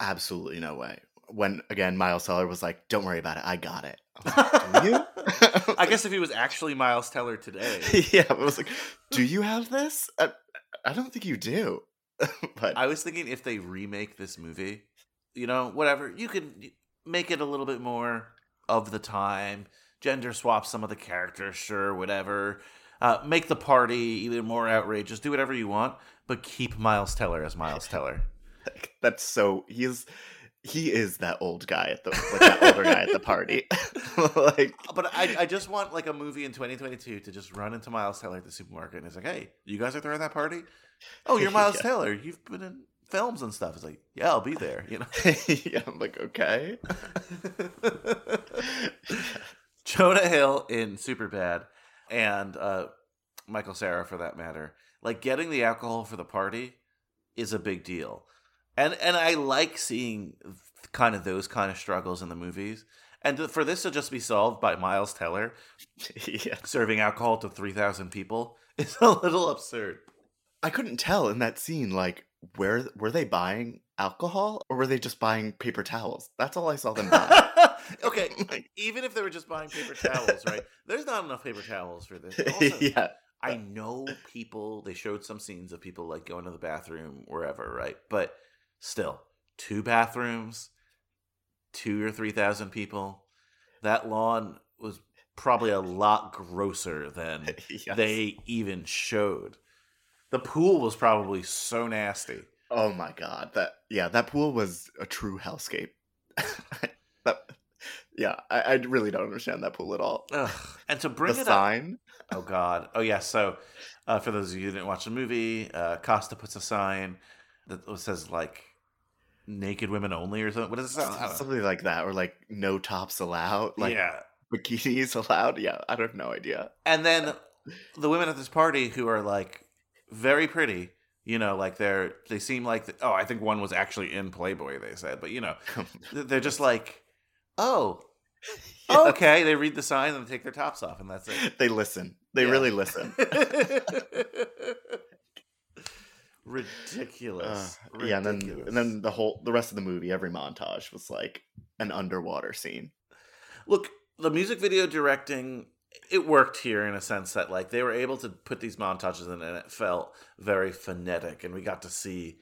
Absolutely no way. When again, Miles Teller was like, "Don't worry about it, I got it." I like? I guess if he was actually Miles Teller today, yeah, I was like, "Do you have this?" I, I don't think you do. but I was thinking if they remake this movie, you know, whatever, you could make it a little bit more of the time, gender swap some of the characters, sure, whatever. Uh, make the party even more outrageous. Do whatever you want, but keep Miles Teller as Miles Teller. that's so he is he is that old guy at the like that older guy at the party. like But I, I just want like a movie in 2022 to just run into Miles Teller at the supermarket and it's like, hey, you guys are throwing that party? Oh, you're Miles Yeah. Teller. You've been in films and stuff. It's like, yeah, I'll be there. You know. yeah, I'm like, okay. Jonah Hill in Superbad and uh, Michael Cera for that matter. Like getting the alcohol for the party is a big deal. And and I like seeing kind of those kind of struggles in the movies. And for this to just be solved by Miles Teller yeah. serving alcohol to 3,000 people is a little absurd. I couldn't tell in that scene, like, where were they buying alcohol or were they just buying paper towels? That's all I saw them buy. okay, Like- even if they were just buying paper towels, right? There's not enough paper towels for this. Also, yeah. I know people, they showed some scenes of people like going to the bathroom wherever, right? But still, two bathrooms, two or 3,000 people. That lawn was probably a lot grosser than Yes. they even showed. The pool was probably so nasty. Oh my god. That yeah, that pool was a true hellscape. that Yeah, I, I really don't understand that pool at all. Ugh. And to bring the it sign. up, oh god, oh yeah. So, uh, for those of you who didn't watch the movie, uh, Costa puts a sign that says like "naked women only" or something. What does it? I. Something like that, or like no tops allowed, like yeah. bikinis allowed. Yeah, I have no idea. And then the women at this party who are like very pretty, you know, like they're they seem like oh, I think one was actually in Playboy. They said, but you know, oh, they're just like, oh, okay. They read the sign and they take their tops off, and that's it. They listen. They Yeah. really listen. Ridiculous. Uh, yeah, and then and then the whole the rest of the movie, every montage was like an underwater scene. look, the music video directing it worked here in a sense that like they were able to put these montages in and it felt very phonetic and we got to see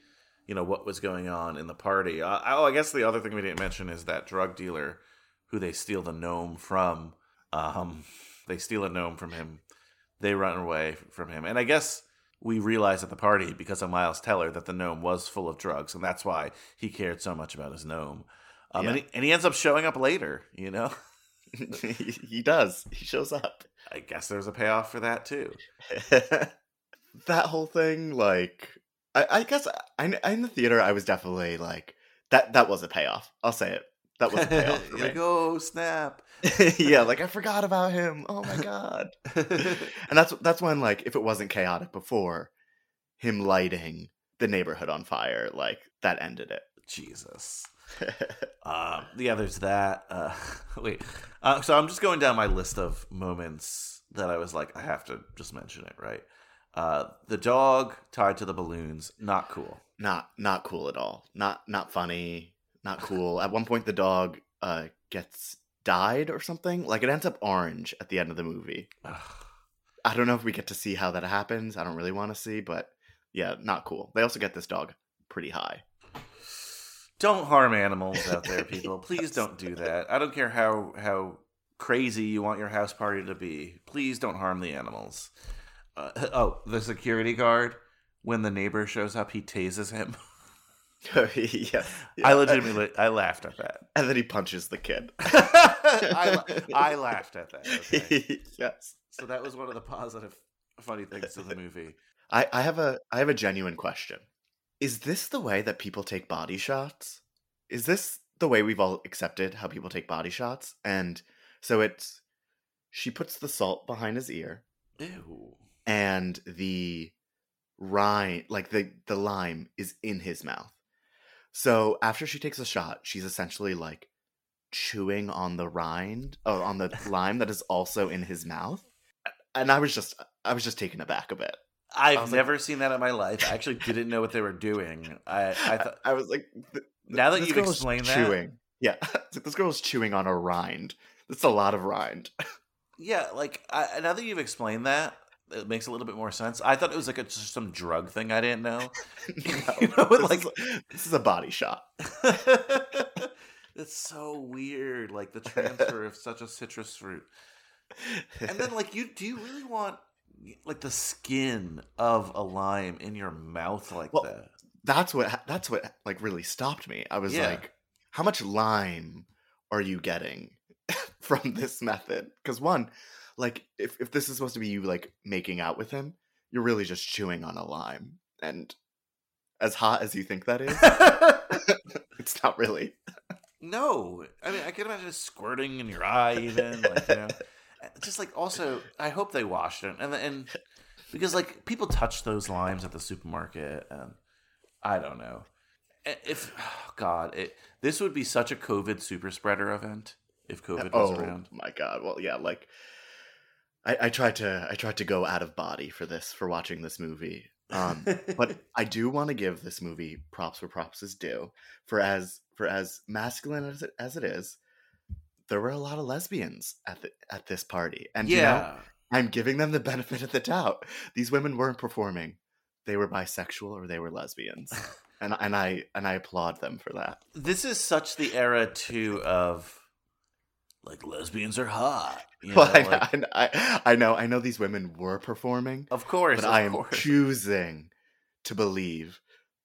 you know what was going on in the party uh, oh i guess the other thing we didn't mention is that drug dealer who they steal the gnome from um they steal a gnome from him they run away from him and i guess we realized at the party because of miles teller that the gnome was full of drugs and that's why he cared so much about his gnome um, and, he, and he ends up showing up later you know he, does. He shows up. I guess there's a payoff for that too. that whole thing, like, I, I guess I, in the theater, I was definitely like that. That was a payoff. I'll say it. That was a payoff for me. like, oh snap! yeah, like I forgot about him. Oh my god. and that's that's when like if it wasn't chaotic before, him lighting the neighborhood on fire, like that ended it. Jesus. Um, yeah, there's that. Uh, wait, uh, so I'm just going down my list of moments that I was like, I have to just mention it, right? Uh, the dog tied to the balloons, not cool. not not cool at all. Not not funny. Not cool. At one point, the dog uh gets dyed or something. Like it ends up orange at the end of the movie. Ugh. I don't know if we get to see how that happens. I don't really want to see, but yeah, not cool. They also get this dog pretty high. Don't harm animals out there, people. Please don't do that. I don't care how how crazy you want your house party to be. Please don't harm the animals. Uh, oh, the security guard when the neighbor shows up, he tases him. yes. I legitimately I laughed at that. And then he punches the kid. I, I laughed at that. Okay? yes. So that was one of the positive, funny things of the movie. I, I have a I have a genuine question. Is this the way that people take body shots? Is this the way we've all accepted how people take body shots? And so it's she puts the salt behind his ear Ew. and the rind like the the lime is in his mouth. So after she takes a shot, she's essentially like chewing on the rind oh on the lime that is also in his mouth. And I was just I was just taken aback a bit. I've was like- never seen that in my life. I actually didn't know what they were doing. I, I thought I was like, th- now that you've explained that, chewing. Yeah, like, this girl's chewing on a rind. That's a lot of rind. yeah, like I, now that you've explained that, it makes a little bit more sense. I thought it was like a, just some drug thing I didn't know. No, You know, this, like- is, this is a body shot. It's so weird, like the transfer of such a citrus fruit. And then, like, you do you really want like the skin of a lime in your mouth like Well, that? that's what that's what like really stopped me. I was Yeah. like, how much lime are you getting from this method? Because one, like if if this is supposed to be you like making out with him, you're really just chewing on a lime. And as hot as you think that is, it's not really. No, I mean I can imagine it squirting in your eye, even like you know, uh, just like also. I hope they washed it, and and because like people touch those limes at the supermarket, and I don't know if oh God, it this would be such a COVID super spreader event if uh, COVID was oh around. my god! Well, yeah, like I, I tried to I tried to go out of body for this for watching this movie. Um, but I do want to give this movie props where props is due. For as for as masculine as it as it is, there were a lot of lesbians at the at this party, and you know, yeah, I'm giving them the benefit of the doubt. These women weren't performing; they were bisexual or they were lesbians, and and I and I applaud them for that. this is such the era too of like lesbians are hot. You Well, know, I, know, like- I, know- I, I know I know these women were performing, of course, but of I am course. choosing to believe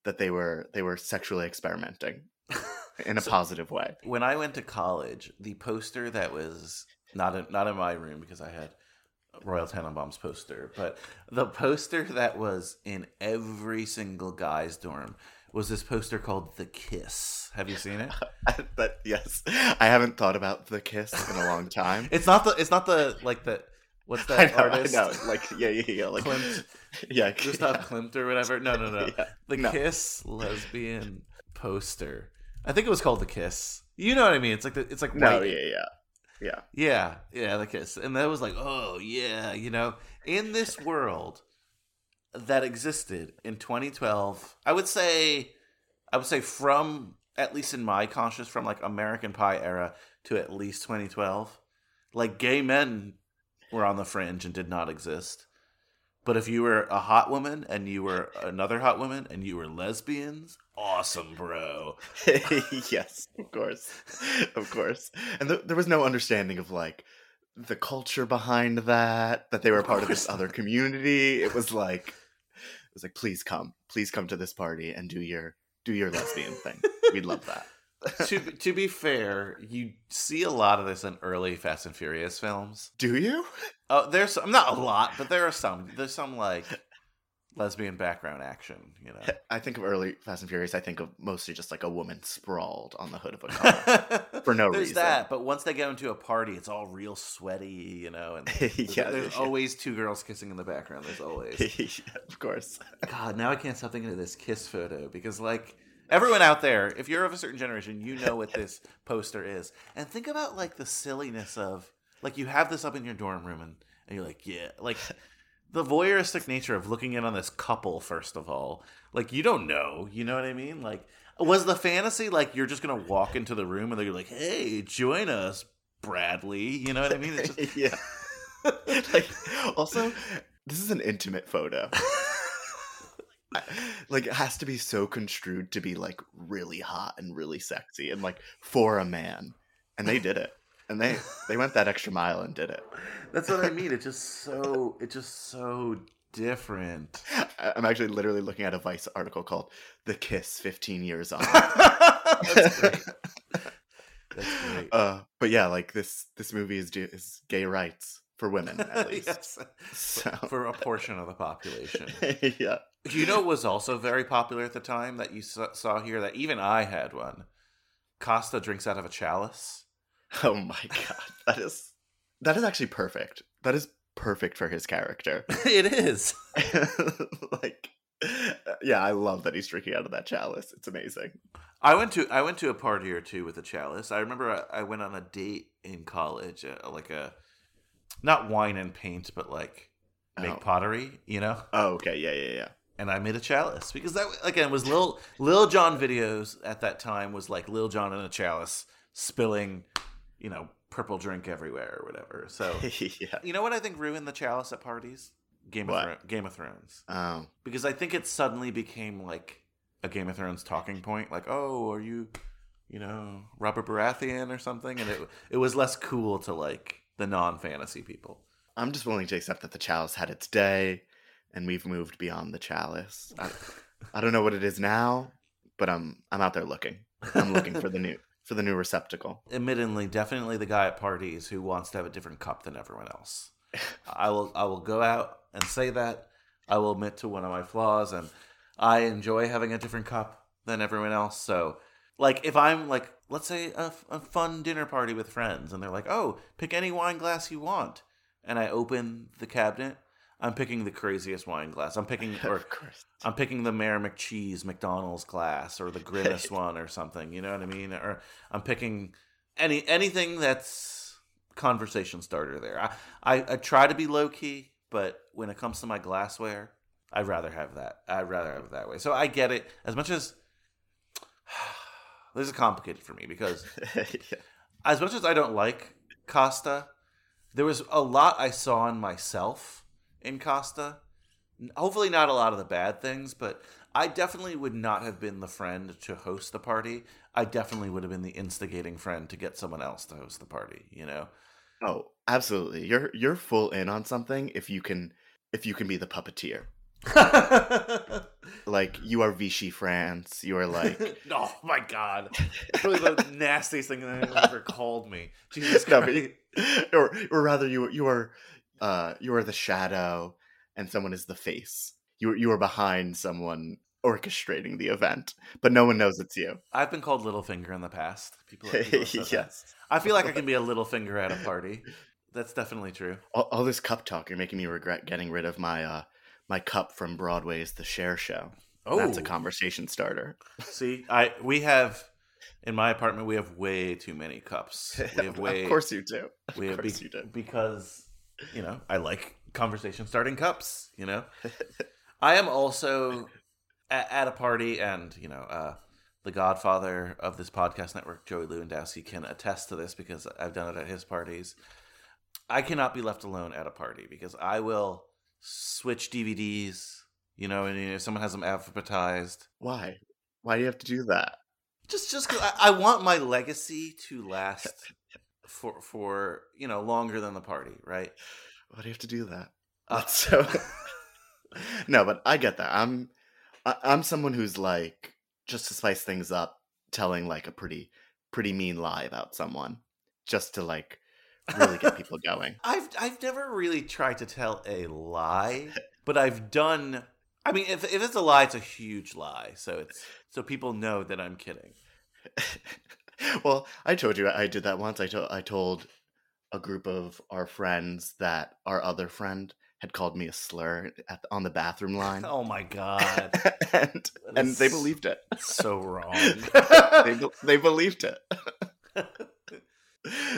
that they were they were sexually experimenting. in a positive way. when I went to college, the poster that was not in, not in my room because I had Royal Tenenbaums poster, but the poster that was in every single guy's dorm was this poster called The Kiss. Have you seen it? but yes, I haven't thought about the kiss in a long time. It's not the it's not the like the what's I that know, artist? I know. Like yeah, yeah, yeah. Like Klimt. yeah, Gustav yeah. Klimt or whatever. No, no, no. Yeah. The No. Kiss lesbian poster. I think it was called The Kiss. You know what I mean? It's like the, it's like No, white yeah, yeah, yeah. Yeah, yeah, the kiss. And that was like, oh yeah, you know, in this world that existed in 2012, I would say I would say from at least in my conscious from like American Pie era to at least 2012, like gay men were on the fringe and did not exist. But if you were a hot woman and you were another hot woman and you were lesbians, awesome, bro. yes, of course, of course. And th- there was no understanding of like the culture behind that. That they were part of this other community. It was like, it was like, please come, please come to this party and do your do your lesbian thing. We'd love that. to to be fair, you see a lot of this in early Fast and Furious films. Do you? Oh, there's some, not a lot, but there are some. There's some like lesbian background action. You know. I think of early Fast and Furious. I think of mostly just like a woman sprawled on the hood of a car. For no there's reason. There's that, but once they go into a party, it's all real sweaty, you know. And there's, Yeah, there's yeah. always two girls kissing in the background. There's always. yeah, of course. God, now I can't stop thinking of this kiss photo because, like, everyone out there, if you're of a certain generation, you know what this poster is. And think about like the silliness of like you have this up in your dorm room and, and you're like, yeah, like the voyeuristic nature of looking in on this couple. First of all, like you don't know, you know what I mean? Like, was the fantasy like you're just gonna walk into the room and they're like, hey, join us, Bradley? You know what I mean? Just, yeah. like also, this is an intimate photo. Like it has to be so construed to be like really hot and really sexy and like for a man. And they did it. And they they went that extra mile and did it. that's what I mean. It's just so, it's just so different. I'm actually literally looking at a Vice article called "The Kiss 15 Years On." That's great. That's great. uh, but yeah, like this this movie is is gay rights for women at least. yes. So For a portion of the population. yeah. Do you know what was also very popular at the time that you saw here that even I had one? Costa drinks out of a chalice. Oh my god, that is that is actually perfect. That is perfect for his character. it is. like, yeah, I love that he's drinking out of that chalice. It's amazing. I went to I went to a party or two with a chalice. I remember I, I went on a date in college, uh, like a not wine and paint, but like make Oh. pottery. You know. Oh, okay, yeah, yeah, yeah. and I made a chalice because that again was Lil Lil Jon videos at that time was like Lil Jon in a chalice spilling, you know, purple drink everywhere or whatever. So yeah. you know what I think ruined the chalice at parties? Game of Thro- Game of Thrones Oh, because I think it suddenly became like a Game of Thrones talking point. Like, oh, are you, you know, Robert Baratheon or something? And it it was less cool to like the non fantasy people. I'm just willing to accept that the chalice had its day, and we've moved beyond the chalice. I, I don't know what it is now, but I'm I'm out there looking. I'm looking for the new for the new receptacle. admittedly definitely the guy at parties who wants to have a different cup than everyone else. I will i will go out and say that. I will admit to one of my flaws and i enjoy having a different cup than everyone else. So like if i'm like let's say a, a fun dinner party with friends and they're like oh pick any wine glass you want. And i open the cabinet i'm picking the craziest wine glass i'm picking or. I'm picking the Mayor McCheese McDonald's glass or the Grimace one or something. You know what I mean? Or I'm picking any anything that's conversation starter there. I, I, I try to be low key, but when it comes to my glassware, I'd rather have that. I'd rather have it that way. So I get it. As much as this is complicated for me because yeah. as much as I don't like Costa, there was a lot I saw in myself in Costa. Hopefully, not a lot of the bad things, but I definitely would not have been the friend to host the party. I definitely would have been the instigating friend to get someone else to host the party. You know, Oh, absolutely. You're you're full in on something if you can if you can be the puppeteer. like you are Vichy France. You are like oh my god, really the nastiest thing that anyone ever called me. Jesus Christ. but, or or rather you you are uh you are the shadow and someone is the face. You you are behind someone orchestrating the event, but no one knows it's you. I've been called Littlefinger in the past. People, people said that. yes. I feel like I can be a Littlefinger at a party. That's definitely true. All, all this cup talk, you're making me regret getting rid of my uh my cup from Broadway's The Cher Show. Oh, That's a Oh. conversation starter. See, I we have in my apartment we have way too many cups. We have way, of course you do. Of we have course be- you do. because you know I like conversation starting cups. You know, I am also at, at a party, and you know, uh, the Godfather of this podcast network, Joey Lewandowski, can attest to this because I've done it at his parties. I cannot be left alone at a party because I will switch DVDs. You know, and if someone has them alphabetized, Why? Why do you have to do that? just just 'cause I, I want my legacy to last for for you know longer than the party, right? Why do you have to do that? Uh, so. no, but I get that. I'm I, I'm someone who's like just to spice things up, telling like a pretty pretty mean lie about someone, just to like really get people going. I've I've never really tried to tell a lie, but I've done. I mean, if if it's a lie, it's a huge lie. So it's so people know that I'm kidding. well, I told you I did that once. I told I told a group of our friends that our other friend had called me a slur at, on the bathroom line, Oh my god, and and they believed it. so wrong. they be- they believed it.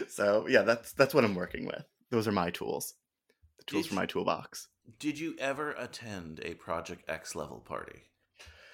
so yeah, that's that's what I'm working with. Those are my tools. The tools Did you- my toolbox. Did you ever attend a Project X level party?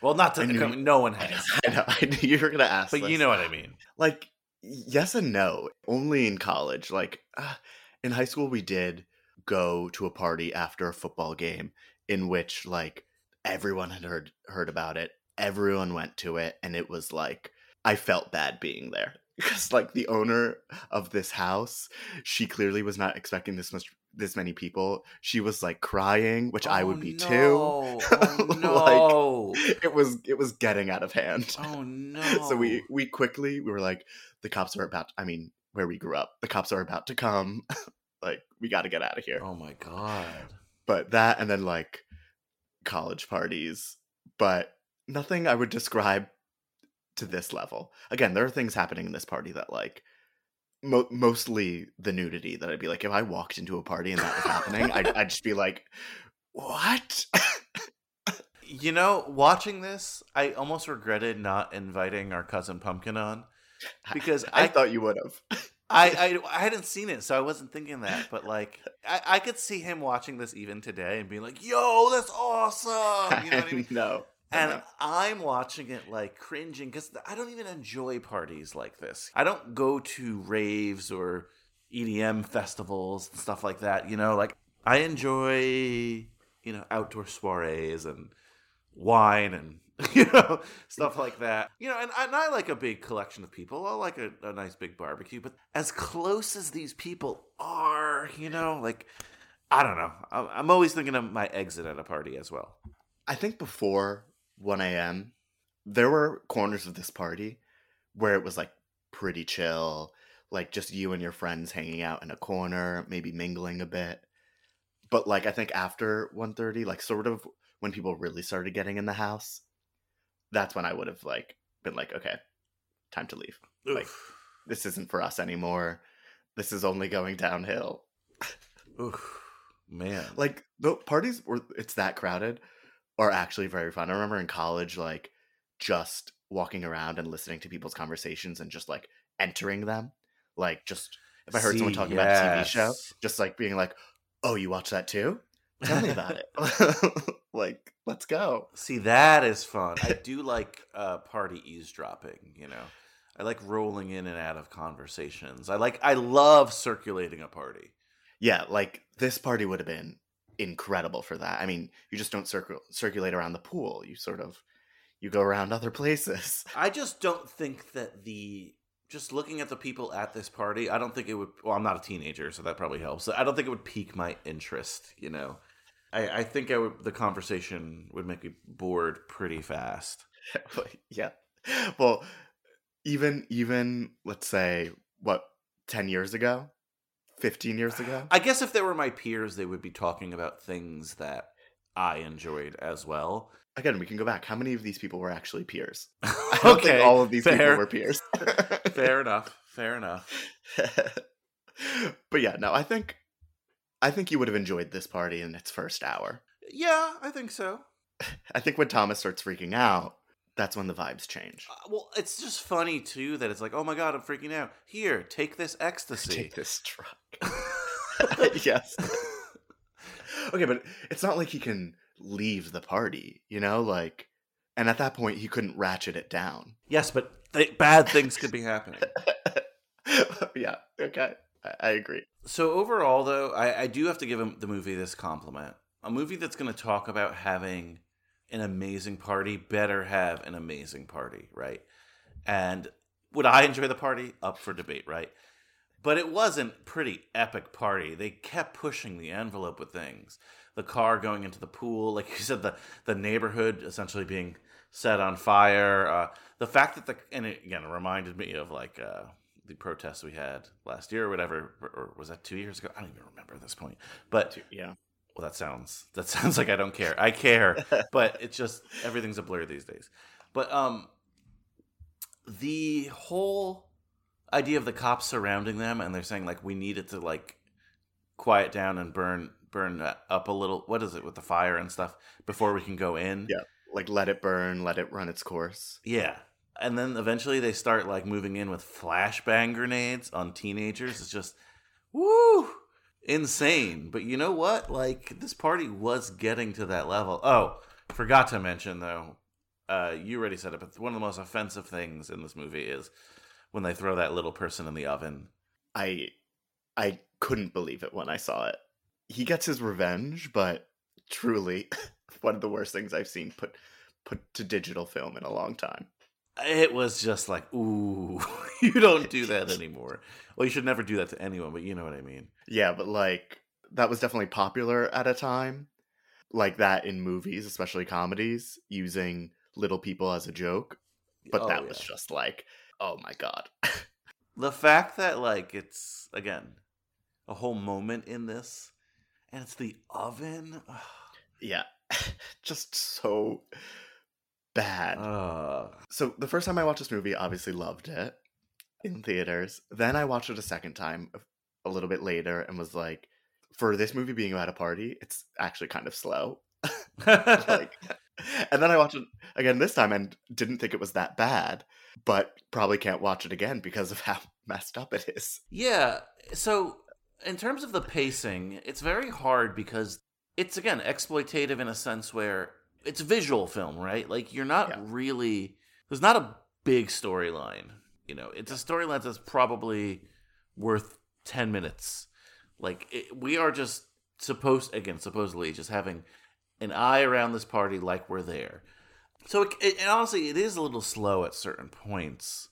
Well, not to knew- no one has, I know, I knew you were gonna ask, but you know what I mean. like yes and no. Only in college. Like uh, in high school, we did go to a party after a football game in which like everyone had heard heard about it. Everyone went to it, and it was like I felt bad being there because like the owner of this house, she clearly was not expecting this much this many people. She was like crying, which I would Oh, be no. too. Oh no! It was it was getting out of hand. oh no! So we we quickly we were like the cops are about I mean where we grew up the cops are about to come like we got to get out of here Oh my god! but that and then like college parties but nothing I would describe to this level again there are things happening in this party that like mo- mostly the nudity that I'd be like if I walked into a party and that was happening I'd, I'd just be like what You know, watching this, I almost regretted not inviting our cousin Pumpkin on because I, I, thought you would have I, I, I hadn't seen it, so I wasn't thinking that. But like, I, I could see him watching this even today and being like, "Yo, that's awesome!" You know what I mean? no And uh-huh. I'm watching it like cringing because I don't even enjoy parties like this. I don't go to raves or EDM festivals and stuff like that. You know, like I enjoy, you know, outdoor soirees and wine and, you know, stuff like that. You know, and, and I like a big collection of people. I like a, a nice big barbecue. But as close as these people are, you know, like, I don't know. I'm I'm always thinking of my exit at a party as well. I think before 1 a.m., there were corners of this party where it was like pretty chill, like just you and your friends hanging out in a corner, maybe mingling a bit. But like I think after 1:30, like sort of when people really started getting in the house, that's when I would have like been like, okay, time to leave. Like this isn't for us anymore. This is only going downhill. Oof, man. like the parties were it's that crowded are actually very fun. I remember in college, like just walking around and listening to people's conversations and just like entering them. Like just if I heard someone See, talking about a TV show, just like being like, "Oh, you watch that too? Tell me about it." like, let's go. See, that is fun. I do like uh, party eavesdropping. You know, I like rolling in and out of conversations. I like. I love circulating a party. Yeah, like this party would have been incredible for that. I mean, you just don't circul- circulate around the pool. You sort of you go around other places. I just don't think that the just looking at the people at this party, I don't think it would. Well, I'm not a teenager, so that probably helps. I don't think it would pique my interest. You know, I, I think I would, the conversation would make me bored pretty fast. yeah. Well, even even let's say what 10 years ago? 15 years ago? I guess if they were my peers, they would be talking about things that I enjoyed as well. Again, we can go back. How many of these people were actually peers? I don't think all of these fair. people were peers. fair enough. Fair enough. but yeah, no, I think I think you would have enjoyed this party in its first hour. Yeah, I think so. I think when Thomas starts freaking out, that's when the vibes change. Uh, well, it's just funny too that it's like, oh my god, I'm freaking out. Here, take this ecstasy. Take this truck. yes. okay, but it's not like he can leave the party, you know, like and at that point he couldn't ratchet it down. Yes, but th- bad things could be happening. yeah, okay. I, I agree. So overall, though, I, I do have to give him the movie this compliment. A movie that's going to talk about having an amazing party better have an amazing party, right? And would I enjoy the party? Up for debate, right? But it wasn't pretty epic party. They kept pushing the envelope with things. The car going into the pool, like you said, the the neighborhood essentially being set on fire. Uh, the fact that the and it, again it reminded me of like uh, the protests we had last year or whatever, or, was that two years ago? I don't even remember at this point. But Yeah. Well, that sounds that sounds like I don't care. I care, but it's just everything's a blur these days. But um, the whole idea of the cops surrounding them and they're saying like we need it to like quiet down and burn burn up a little. What is it with the fire and stuff before we can go in? Yeah. Like let it burn, let it run its course. Yeah. And then eventually they start like moving in with flashbang grenades on teenagers. It's just woo insane. But you know what? Like this party was getting to that level. Oh, forgot to mention though. Uh, you already said it, but one of the most offensive things in this movie is when they throw that little person in the oven. I I couldn't believe it when I saw it. He gets his revenge, but truly one of the worst things I've seen put put to digital film in a long time. It was just like, ooh, you don't do that anymore. Well, you should never do that to anyone, but you know what I mean. Yeah, but like that was definitely popular at a time. Like that in movies, especially comedies, using little people as a joke. But Oh, that was just like, oh my god. the fact that like it's again a whole moment in this and it's the oven yeah. just so bad. uh, So the first time I watched this movie, obviously loved it in theaters. Then I watched it a second time a little bit later and was like, for this movie being about a party, it's actually kind of slow. like, and then I watched it again this time and didn't think it was that bad, but probably can't watch it again because of how messed up it is. yeah so in terms of the pacing it's very hard because it's again exploitative in a sense where it's a visual film right like you're not Yeah. really there's not a big storyline you know it's a storyline that's probably worth 10 minutes like it, we are just supposed again supposedly just having an eye around this party like we're there so it, it, and honestly it is a little slow at certain points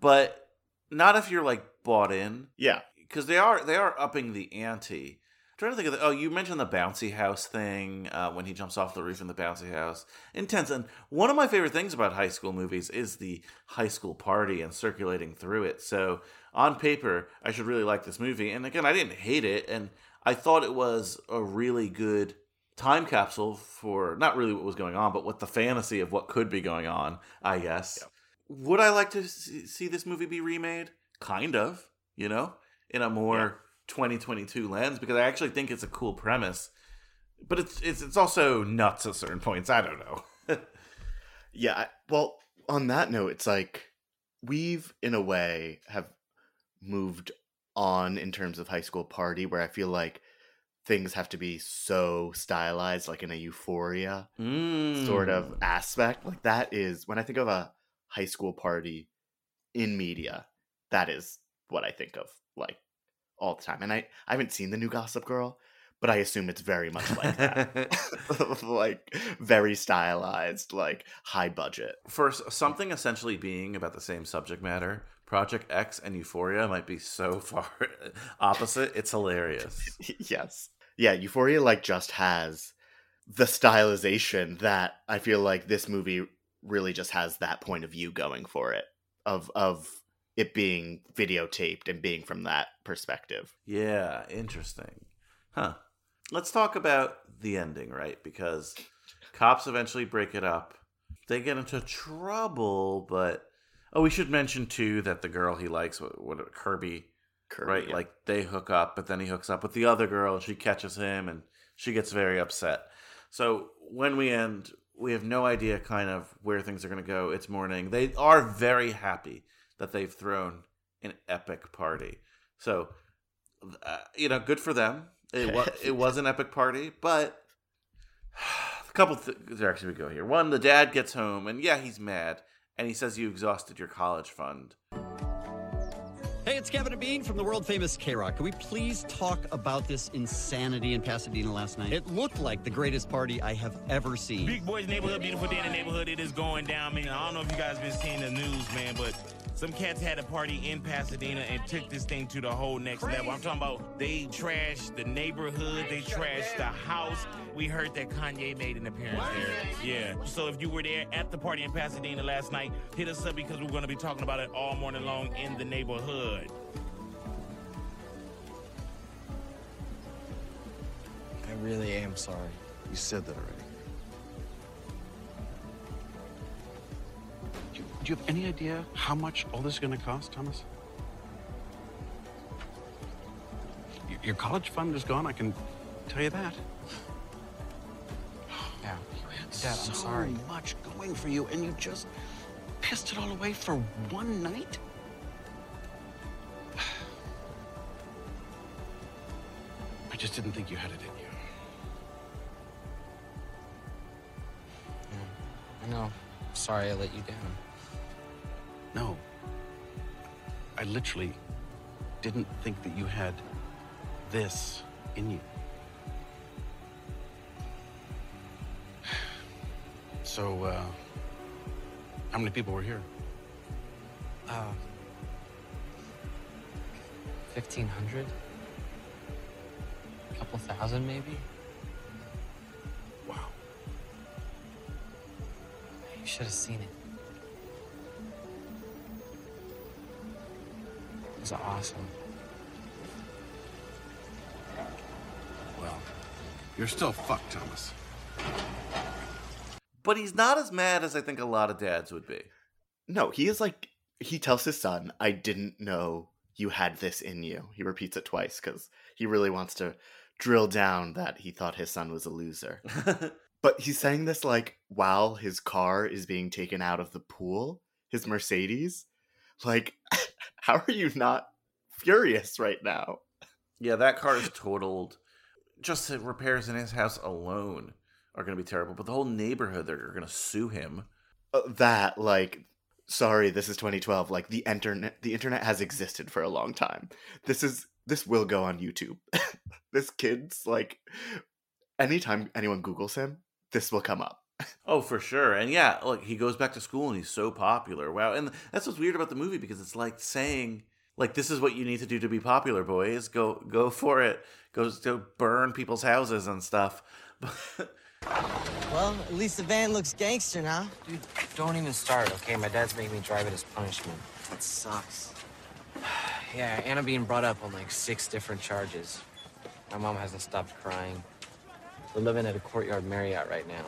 but not if you're like bought in Yeah. because they are they are upping the ante. Trying to think of the, oh, you mentioned the bouncy house thing uh, when he jumps off the roof in the bouncy house. Intense, and one of my favorite things about high school movies is the high school party and circulating through it. So on paper, I should really like this movie. And again, I didn't hate it, and I thought it was a really good time capsule for not really what was going on, but what the fantasy of what could be going on. I guess. Would I like to see see this movie be remade? Kind of, you know, in a more 2022 lens because I actually think it's a cool premise. But it's it's it's also nuts at certain points. I don't know. Yeah. I- Well, on that note, it's like we've, in a way, have moved on in terms of high school party where I feel like things have to be so stylized, like in a euphoria sort of Mm. aspect. Like that is when I think of a high school party in media, that is what I think of like all the time. And I, I haven't seen the new Gossip Girl, but I assume it's very much like that. like very stylized, like high budget. For something essentially being about the same subject matter, Project X and Euphoria might be so far opposite. It's hilarious. yes. yeah, Euphoria like just has the stylization that I feel like this movie really just has that point of view going for it of of it being videotaped and being from that perspective. Yeah, interesting. Huh. Let's talk about the ending, right? Because cops eventually break it up. They get into trouble, but oh, we should mention too that the girl he likes, what, what Kirby, Kirby, right? yeah. Like they hook up, but then he hooks up with the other girl, and she catches him, and she gets very upset. So when we end, we have no idea kind of where things are going to go. It's morning. They are very happy that they've thrown an epic party. So, uh, you know, good for them. It was it was an epic party, but a couple th- directions we go here. One, the dad gets home, and yeah, he's mad, and he says you exhausted your college fund. Hey, it's Kevin and Bean from the world famous KROQ. Can we please talk about this insanity in Pasadena last night? It looked like the greatest party I have ever seen. Big Boys Neighborhood, beautiful day in the neighborhood. It is going down, man. I don't know if you guys been seeing the news, man, but some cats had a party in Pasadena and took this thing to the whole next level. I'm talking about they trashed the neighborhood, they trashed the house. We heard that Kanye made an appearance there. Yeah. So if you were there at the party in Pasadena last night, hit us up because we're going to be talking about it all morning long in the neighborhood. I really am sorry. You said that already. Do you, do you have any idea how much all this is going to cost, Thomas? Your college fund is gone, I can tell you that. Yeah. You Dad, I'm so sorry. much going for you, and you just pissed it all away for one night? I just didn't think you had it in you. I know. Sorry I let you down. No. I literally didn't think that you had this in you. So, uh, how many people were here? Uh, 1500? A couple thousand, maybe? Wow. You should have seen it. It was awesome. Well, you're still fucked, Thomas. But he's not as mad as I think a lot of dads would be. No, he is like he tells his son, "I didn't know you had this in you." He repeats it twice cuz he really wants to drill down that he thought his son was a loser. but he's saying this like while his car is being taken out of the pool, his Mercedes. Like how are you not furious right now? Yeah, that car is totaled. Just repairs in his house alone are going to be terrible. But the whole neighborhood, they're going to sue him. Uh, that like sorry this is 2012 like the internet the internet has existed for a long time this is this will go on youtube this kid's like anytime anyone googles him this will come up Oh, for sure. And yeah, look, he goes back to school and he's so popular. Wow. And that's what's weird about the movie because it's like saying, like, this is what you need to do to be popular, boys. Go, go for it. Go, go burn people's houses and stuff. Well, at least the van looks gangster now. Dude, don't even start, okay? My dad's making me drive it as punishment. That sucks. Yeah, and I'm being brought up on like six different charges. My mom hasn't stopped crying. We're living at a courtyard Marriott right now.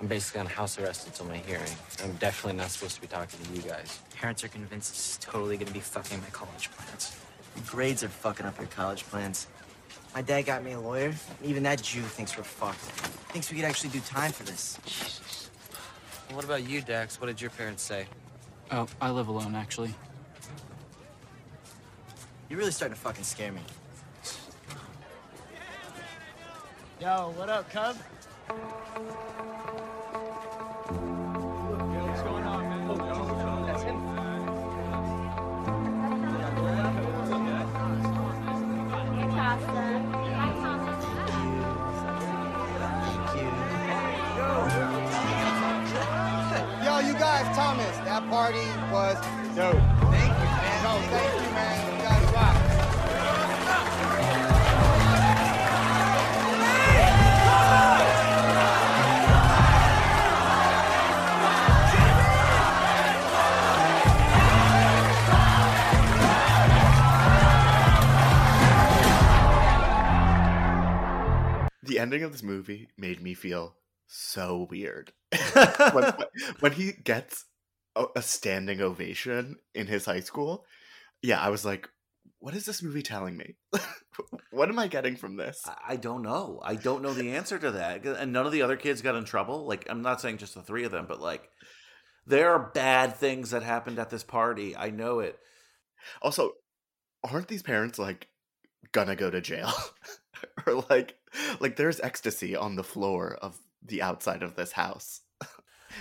I'm basically on house arrest until my hearing. I'm definitely not supposed to be talking to you guys. Parents are convinced this is totally gonna be fucking my college plans. Your grades are fucking up your college plans. My dad got me a lawyer. Even that Jew thinks we're fucked. Thinks we could actually do time for this. Jesus. What about you, Dax? What did your parents say? Oh, I live alone, actually. You're really starting to fucking scare me. Yo, what up, Cub? Party was dope. Thank you, man. No, thank you, man. You guys rock. The ending of this movie made me feel so weird. when, when he gets a, a standing ovation in his high school, yeah, I was like, what is this movie telling me? what am I getting from this? I don't know. I don't know the answer to that. And none of the other kids got in trouble. Like, I'm not saying just the three of them, but like, there are bad things that happened at this party. I know it. Also, aren't these parents like gonna go to jail? or like, like there's ecstasy on the floor of the outside of this house.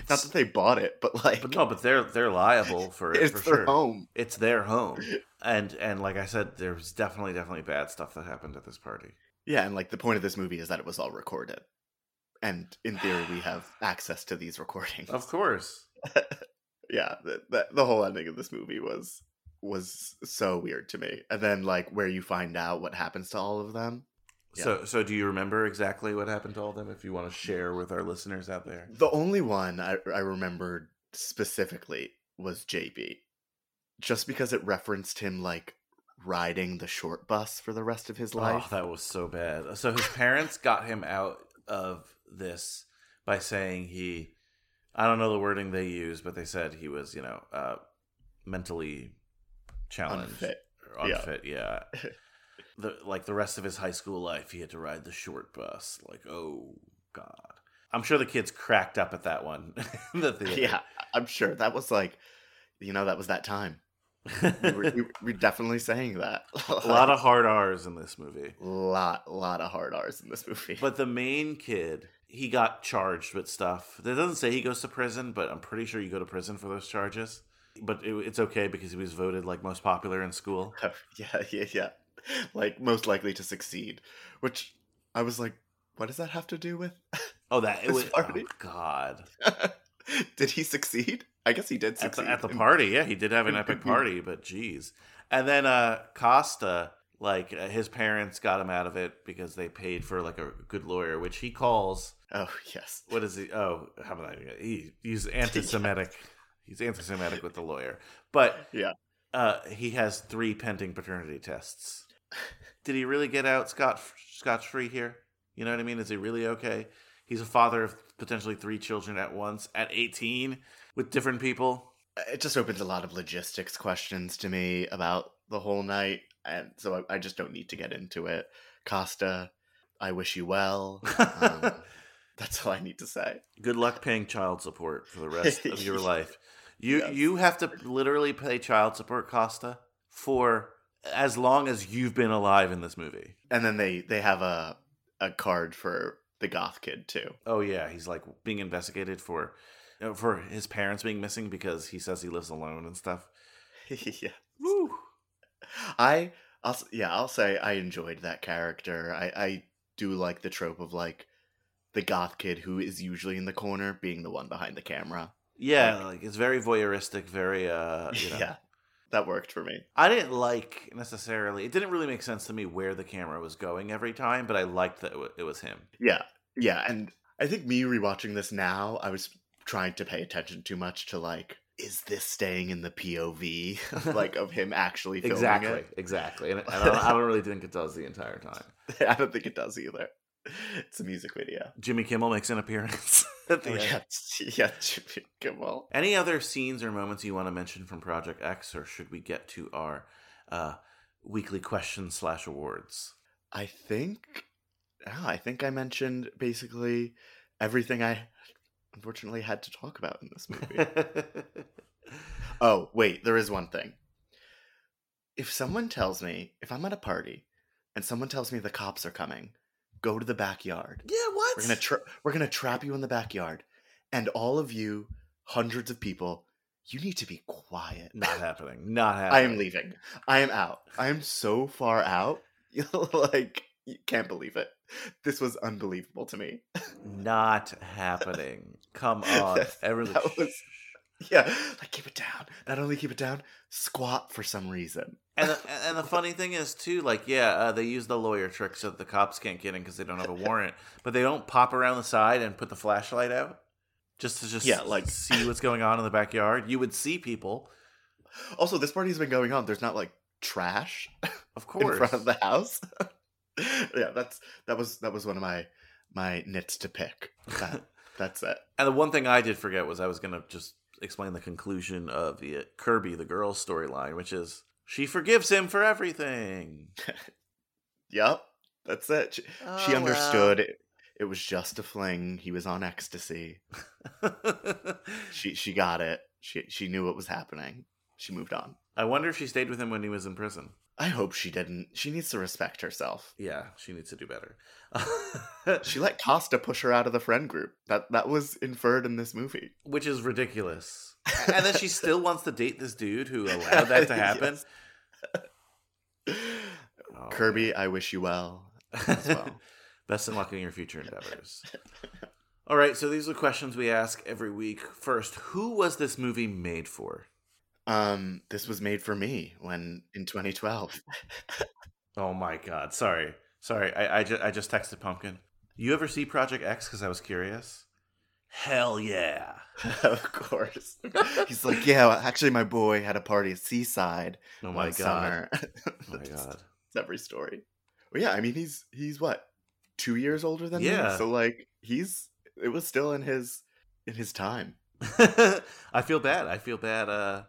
Not that they bought it, but like, But no, but they're they're liable for it. It's for their sure. home. It's their home. And and like I said, there's definitely definitely bad stuff that happened at this party. yeah, and like the point of this movie is that it was all recorded, and in theory, we have access to these recordings. Of course. yeah, the, the the whole ending of this movie was was so weird to me. And then like where you find out what happens to all of them. So so do you remember exactly what happened to all of them? If you want to share with our listeners out there. The only one I, I remembered specifically was JB, just because it referenced him like riding the short bus for the rest of his life. Oh, that was so bad. So his parents got him out of this by saying he I don't know the wording they used, but they said he was, you know, uh mentally challenged Unfit. or Yeah. unfit, yeah. the like the rest of his high school life he had to ride the short bus. Like, oh god. I'm sure the kids cracked up at that one. the yeah, I'm sure that was like, you know, that was that time. we, were, we we're definitely saying that. A lot of hard R's in this movie. lot, lot of hard R's in this movie. But the main kid, he got charged with stuff. It doesn't say he goes to prison, but I'm pretty sure you go to prison for those charges. But it, it's okay because he was voted like most popular in school. yeah, yeah, yeah. Like most likely to succeed. Which I was like, what does that have to do with? Oh, that it was. party? Oh God! did he succeed? I guess he did At succeed the, at the party, yeah, he did have an epic party, but geez. And then uh Costa, like uh, his parents got him out of it because they paid for like a good lawyer, which he calls. Oh yes. What is he? Oh, how about that? He, he's anti-Semitic. He's anti-Semitic with the lawyer, but yeah, uh, he has three pending paternity tests. Did he really get out scot scotch free here? You know what I mean? Is he really okay? He's a father of potentially three children at once at 18 with different people. It just opens a lot of logistics questions to me about the whole night, and so I, I just don't need to get into it. Costa, I wish you well. Um, that's all I need to say. Good luck paying child support for the rest of your life. You Yes. you have to literally pay child support, Costa, for as long as you've been alive in this movie. And then they they have a a card for the goth kid too. Oh yeah, he's like being investigated for you know, for his parents being missing because he says he lives alone and stuff. yeah. I I'll yeah, I'll say I enjoyed that character. I I do like the trope of like the goth kid who is usually in the corner being the one behind the camera. Yeah, like it's very voyeuristic, very uh you know. Yeah. That worked for me. I didn't like necessarily. It didn't really make sense to me where the camera was going every time, but I liked that it wa- it was him. Yeah. Yeah, and I think me rewatching this now, I was trying to pay attention too much to like is this staying in the POV like of him actually filming Exactly, it? exactly, and, and I, don't, I don't really think it does the entire time. I don't think it does either. It's a music video. Jimmy Kimmel makes an appearance at the Oh, end. yeah, yeah, Jimmy Kimmel. Any other scenes or moments you want to mention from Project X, or should we get to our uh, weekly questions slash awards? I think oh, I think I mentioned basically everything I unfortunately had to talk about in this movie. oh, wait, there is one thing. If someone tells me, if I'm at a party and someone tells me the cops are coming, go to the backyard. Yeah, what? We're going to tra- we're to trap you in the backyard and all of you hundreds of people, you need to be quiet. Not happening. Not happening. I am leaving. I am out. I am so far out. like you can't believe it. This was unbelievable to me. Not happening. Come on, everyone. that was- yeah, like keep it down. Not only keep it down, squat for some reason. And the, and the funny thing is too, like yeah, uh, they use the lawyer trick so that the cops can't get in because they don't have a warrant, but they don't pop around the side and put the flashlight out just to just Yeah, like- see what's going on in the backyard. You would see people, Also, this party's been going on. There's not like trash of course, in front of the house. yeah, that's that was that was one of my my nits to pick. That, that's it. And the one thing I did forget was I was going to just explain the conclusion of the uh, Kirby the girl's storyline, which is she forgives him for everything. Yep, that's it. She, she Oh, well. understood it. It was just a fling. He was on ecstasy. she she got it. She she knew what was happening. She moved on. I wonder if she stayed with him when he was in prison. I hope she didn't. She needs to respect herself. Yeah, she needs to do better. She let Costa push her out of the friend group. That that was inferred in this movie. Which is ridiculous. and then she still wants to date this dude who allowed that to happen. Oh, Kirby, I wish you well. As well. Best in luck in your future endeavors. All right, so these are questions we ask every week. First, who was this movie made for? Um, this was made for me when in 2012. Oh my god, sorry. Sorry, I, I, ju- I just texted Pumpkin. You ever see Project X? Because I was curious. Hell yeah. of course. He's like, yeah, actually, my boy had a party at Seaside. Oh my God. summer." Oh my god. It's every story. Well, yeah, I mean, he's he's what two years older than Yeah. me, so like he's it was still in his in his time. I feel bad. I feel bad. Uh,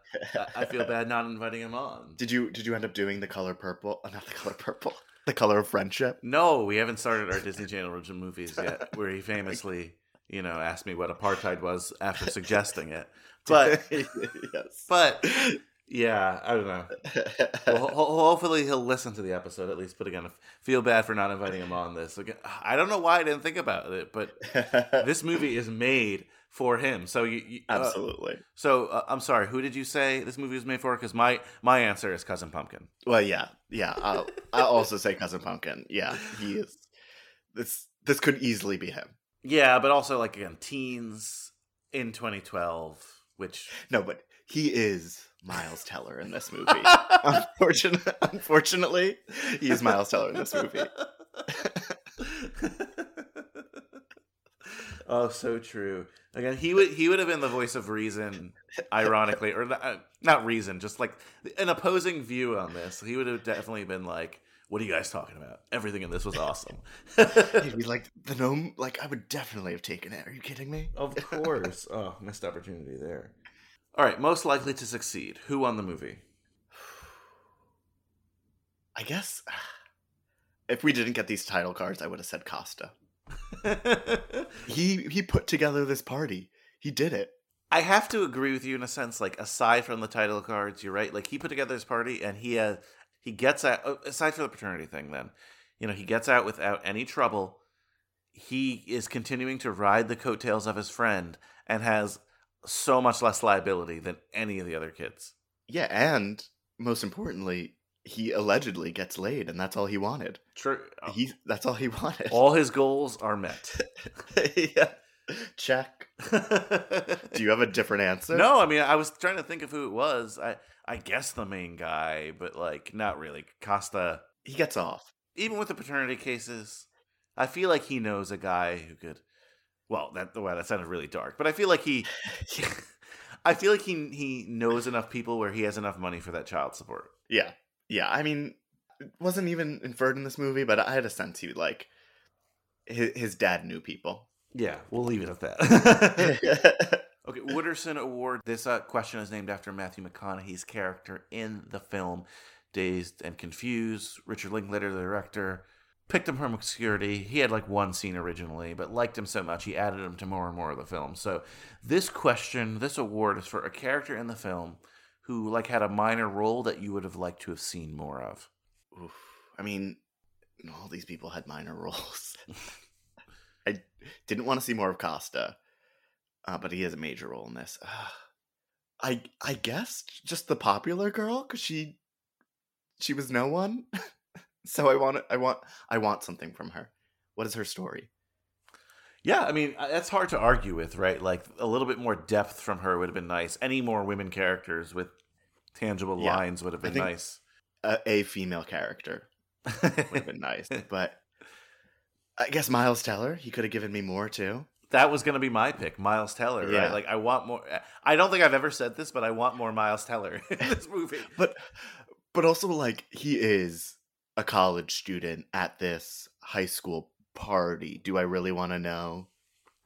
I- feel bad not inviting him on. Did you did you end up doing the color purple? Uh, not the color purple. The color of friendship. No, we haven't started our Disney Channel original movies yet, where he famously, you know, asked me what apartheid was after suggesting it. But, yes. but yeah, I don't know. Well, ho- hopefully he'll listen to the episode at least. But again, I feel bad for not inviting him on this. Again, I don't know why I didn't think about it, but this movie is made for him. So you, you uh, Absolutely. so uh, I'm sorry. Who did you say this movie was made for? Because my my answer is Cousin Pumpkin. Well, yeah, yeah. I'll, I'll also say cousin Pumpkin. Yeah, he is. This this could easily be him. Yeah, but also like again, teens in 2012, which No, but he is Miles Teller in this movie. unfortunately, unfortunately, he is Miles Teller in this movie. oh, so true. Again, he would he would have been the voice of reason, ironically, or uh, not reason, just like an opposing view on this. He would have definitely been like, "What are you guys talking about? Everything in this was awesome." He'd be like the gnome. Like I would definitely have taken it. Are you kidding me? Of course. oh, missed opportunity there. All right, most likely to succeed. Who won the movie? I guess if we didn't get these title cards, I would have said Costa. he he put together this party. He did it. I have to agree with you in a sense. Like aside from the title cards, you're right. Like he put together his party, and he uh, he gets out. uh, Aside from the paternity thing, then you know he gets out without any trouble. He is continuing to ride the coattails of his friend, and has so much less liability than any of the other kids. Yeah, and most importantly, he allegedly gets laid, and that's all he wanted. True. He that's all he wanted. All his goals are met. yeah. Check. Do you have a different answer? No, I mean I was trying to think of who it was. I I guess the main guy, but like not really. Costa. He gets off. Even with the paternity cases, I feel like he knows a guy who could. Well, that wow, that sounded really dark, but I feel like he. I feel like he he knows enough people where he has enough money for that child support. Yeah. Yeah. I mean, it wasn't even inferred in this movie, but I had a sense he would like his, his dad knew people. Yeah, we'll leave it at that. okay, Wooderson Award. This uh, question is named after Matthew McConaughey's character in the film Dazed and Confused. Richard Linklater, the director, picked him from obscurity. He had like one scene originally, but liked him so much he added him to more and more of the film. So this question, this award is for a character in the film who like had a minor role that you would have liked to have seen more of. Oof. I mean, all these people had minor roles. I didn't want to see more of Costa, uh, but he has a major role in this. I I guess just the popular girl because she she was no one. so I want I want I want something from her. What is her story? Yeah, I mean uh, that's hard to argue with, right? Like a little bit more depth from her would have been nice. Any more women characters with tangible Yeah, lines would have been nice. A, a female character would have been nice, but I guess Miles Teller. He could have given me more too. That was going to be my pick, Miles Teller. Yeah. Right? Like I want more. I don't think I've ever said this, but I want more Miles Teller in this movie. but but also like he is a college student at this high school party. Do I really want to know?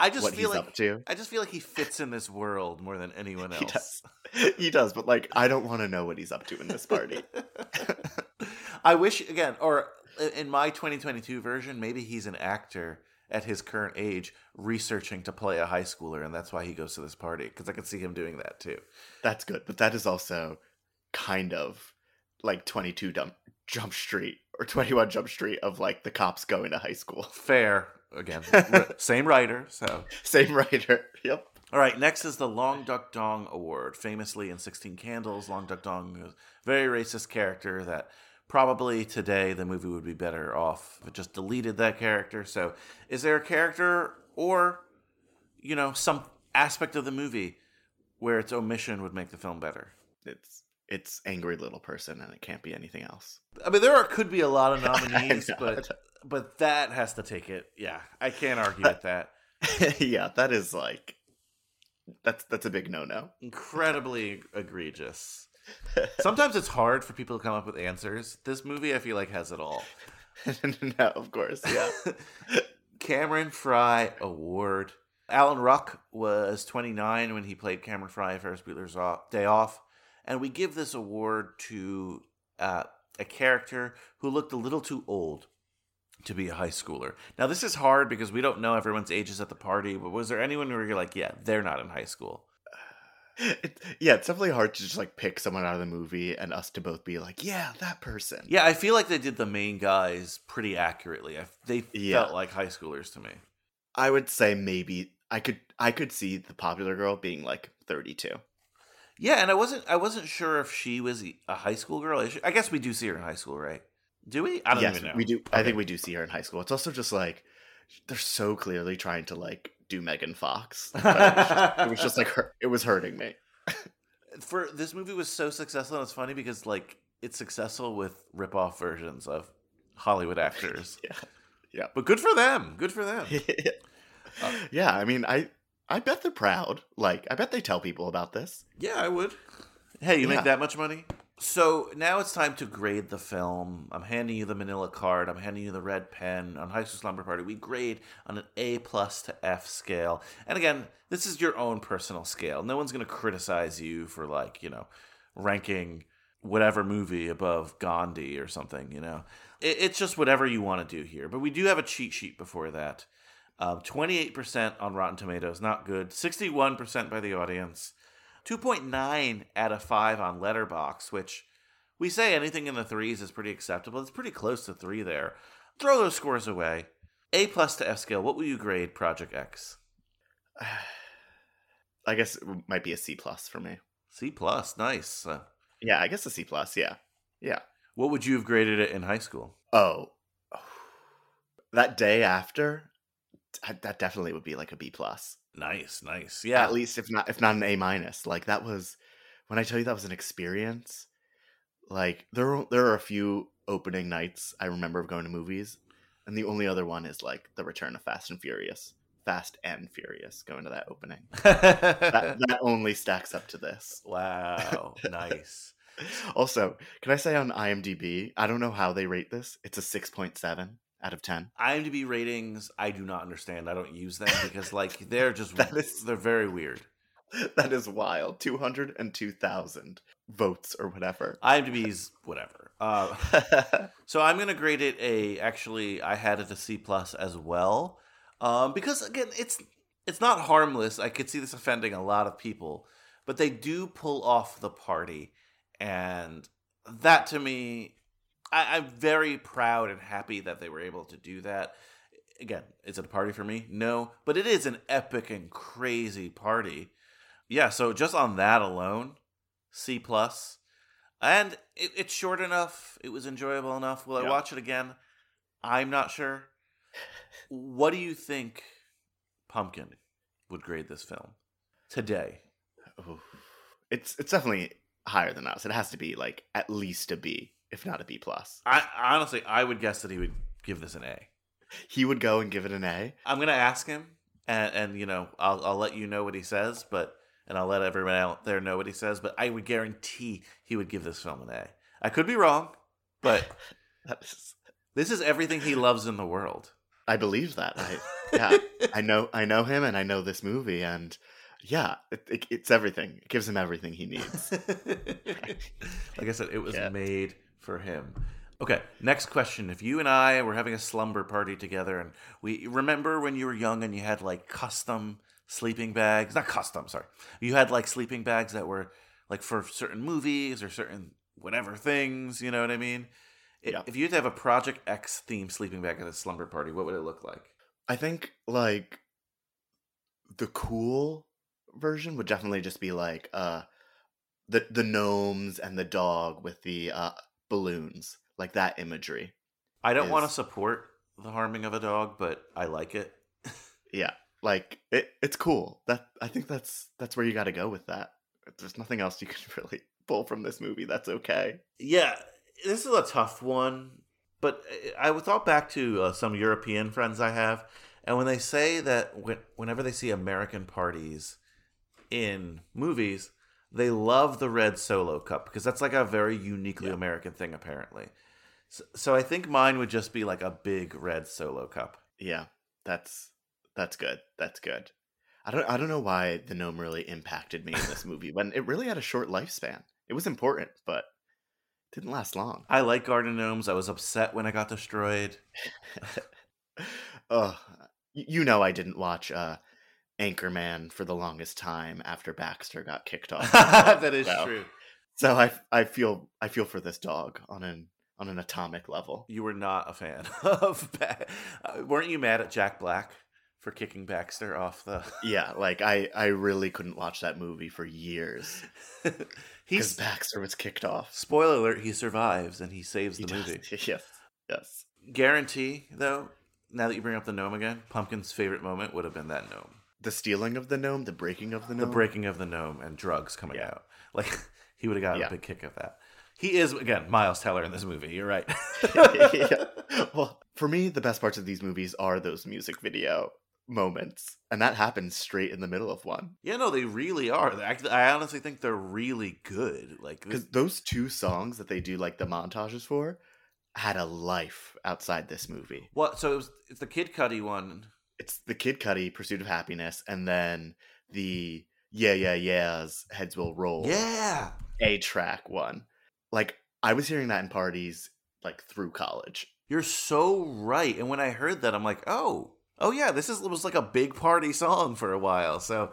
I just what feel he's like up to. I just feel like he fits in this world more than anyone else. He does. he does, but like I don't want to know what he's up to in this party. I wish again, or in my 2022 version, maybe he's an actor at his current age researching to play a high schooler, and that's why he goes to this party because I could see him doing that too. That's good, but that is also kind of like 22 Jump, Jump Street or 21 Jump Street of like the cops going to high school. Fair again, same writer, so Same writer. Yep. All right, next is the Long Duck Dong Award. Famously in 16 Candles, Long Duck Dong is a very racist character that probably today the movie would be better off if it just deleted that character. So, is there a character or, you know, some aspect of the movie where its omission would make the film better? It's it's angry little person and it can't be anything else. I mean, there are, could be a lot of nominees, but but that has to take it. Yeah, I can't argue with that. yeah, that is like that's that's a big no-no. incredibly egregious. Sometimes it's hard for people to come up with answers. This movie, I feel like, has it all. no, of course, yeah. Cameron Fry Award. Alan Ruck was 29 when he played Cameron Fry in Ferris Bueller's Day Off, and we give this award to uh, a character who looked a little too old to be a high schooler. Now, this is hard because we don't know everyone's ages at the party, but was there anyone where you're like, yeah, they're not in high school? It, yeah, it's definitely hard to just like pick someone out of the movie and us to both be like, yeah, that person. Yeah, I feel like they did the main guys pretty accurately. I, they Yeah. felt like high schoolers to me. I would say maybe I could I could see the popular girl being like 32. Yeah, and I wasn't I wasn't sure if she was a high school girl. I guess we do see her in high school, right? Do we? I don't yes, even know. we do. I think we do see her in high school. It's also just like they're so clearly trying to like do Megan Fox. It, was just, it was just like her, it was hurting me. For this movie was so successful, and it's funny because like it's successful with rip-off versions of Hollywood actors. yeah, yeah. But good for them. Good for them. yeah, I mean, I I bet they're proud. Like, I bet they tell people about this. Yeah, I would. Hey, you Yeah. make that much money? So now it's time to grade the film. I'm handing you the manila card. I'm handing you the red pen. On High School Slumber Party, we grade on an A plus to F scale. And again, this is your own personal scale. No one's going to criticize you for, like, you know, ranking whatever movie above Gandhi or something, you know. It, it's just whatever you want to do here. But we do have a cheat sheet before that. Um, 28% on Rotten Tomatoes, not good. 61% by the audience. 2.9 out of 5 on Letterboxd, which we say anything in the threes is pretty acceptable. It's pretty close to 3 there. Throw those scores away. A plus to F scale. What will you grade Project X? I guess it might be a C plus for me. C plus, nice. Uh, Yeah, I guess a C plus. Yeah, yeah. what would you have graded it in high school? Oh, that day after, that definitely would be like a B plus. Nice, nice. Yeah. at least if not if not an A minus. Like that was when I tell you that was an experience. Like there are, there are a few opening nights I remember of going to movies, and the only other one is like the return of Fast and Furious. Fast and Furious going to that opening. that, that only stacks up to this. Wow, nice. Also, can I say on IMDb, I don't know how they rate this. It's a 6.7 out of 10. IMDb ratings, I do not understand. I don't use them because, like, they're just, is- they're very weird. That is wild. 202,000 votes or whatever. IMDb's whatever. Uh, so I'm gonna grade it a. Actually, I had it a C plus as well, um, because again, it's it's not harmless. I could see this offending a lot of people, but they do pull off the party, and that to me, I, I'm very proud and happy that they were able to do that. Again, is it a party for me? No, but it is an epic and crazy party. Yeah, so just on that alone, C. And it, it's short enough. It was enjoyable enough. Will I watch it again? I'm not sure. What do you think Pumpkin would grade this film today? Oof. It's it's definitely higher than us. It has to be like at least a B, if not a B plus. I honestly, I would guess that he would give this an A. He would go and give it an A. I'm gonna ask him, and and you know, I'll I'll let you know what he says, but and I'll let everyone out there know what he says. But I would guarantee he would give this film an A. I could be wrong, but is this is everything he loves in the world. I believe that. I yeah, I know I know him and I know this movie and yeah, it, it, it's everything. It gives him everything he needs. like I said, it was made for him. Okay, next question. If you and I were having a slumber party together and we remember when you were young and you had like custom sleeping bags, not custom, sorry. You had like sleeping bags that were like for certain movies or certain whatever things, you know what I mean? It- If you had to have a Project X theme sleeping bag at a slumber party, what would it look like? I think like the cool version would definitely just be like uh the the gnomes and the dog with the uh balloons, like that imagery. I don't want to support the harming of a dog, but I like it. Yeah, like it it's cool. That I think that's that's where you got to go with that. There's nothing else you can really pull from this movie. That's okay. Yeah, this is a tough one, but I I thought back to uh, some European friends I have, and when they say that when, whenever they see American parties in movies, they love the red solo cup because that's like a very uniquely American thing, apparently. So, so I think mine would just be like a big red solo cup. Yeah, that's that's good. That's good. I don't I don't know why the gnome really impacted me in this movie when it really had a short lifespan. It was important, but didn't last long. I like garden gnomes. I was upset when I got destroyed. Oh, you know I didn't watch uh Anchorman for the longest time after Baxter got kicked off. That is So- true. So I I feel I feel for this dog on an on an atomic level. You were not a fan of. Ba- uh, weren't you mad at Jack Black for kicking Baxter off the? Yeah, like I I really couldn't watch that movie for years. He's Because Baxter was kicked off. Spoiler alert: He survives and he saves the He does. movie. Yes, yes. Guarantee though. Now that you bring up the gnome again, Pumpkin's favorite moment would have been that gnome. The stealing of the gnome, the breaking of the gnome. The breaking of the gnome and drugs coming out. Like he would have got Yeah. a big kick of that. He is again Miles Teller in this movie. You're right. yeah. Well, for me, the best parts of these movies are those music video moments, and that happens straight in the middle of one. Yeah, no, they really are. They act- I honestly think they're really good. Like this, Because those two songs that they do like the montages for had a life outside this movie. what? So it was it's the Kid Cudi one. It's the Kid Cudi "Pursuit of Happiness" and then the "Yeah Yeah Yeahs" "Heads Will Roll." Yeah. a track one. Like I was hearing that in parties like through college. You're so right. And when I heard that, I'm like, oh, oh yeah, this is was like a big party song for a while. So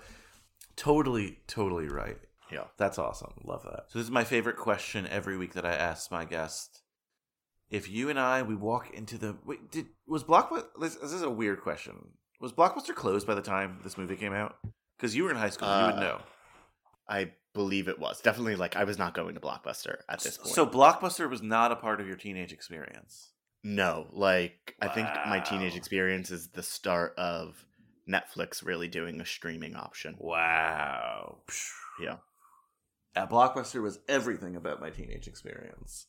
totally, totally right. Yeah. That's awesome. Love that. So this is my favorite question every week that I ask my guest. If you and I we walk into the wait, did was Blockbuster this, this is a weird question. Was Blockbuster closed by the time this movie came out? Because you were in high school, you would Uh, know. I believe it was definitely like I was not going to Blockbuster at this point. So Blockbuster was not a part of your teenage experience. no, like I think my teenage experience is the start of Netflix really doing a streaming option. Wow. Yeah. At Blockbuster was everything about my teenage experience.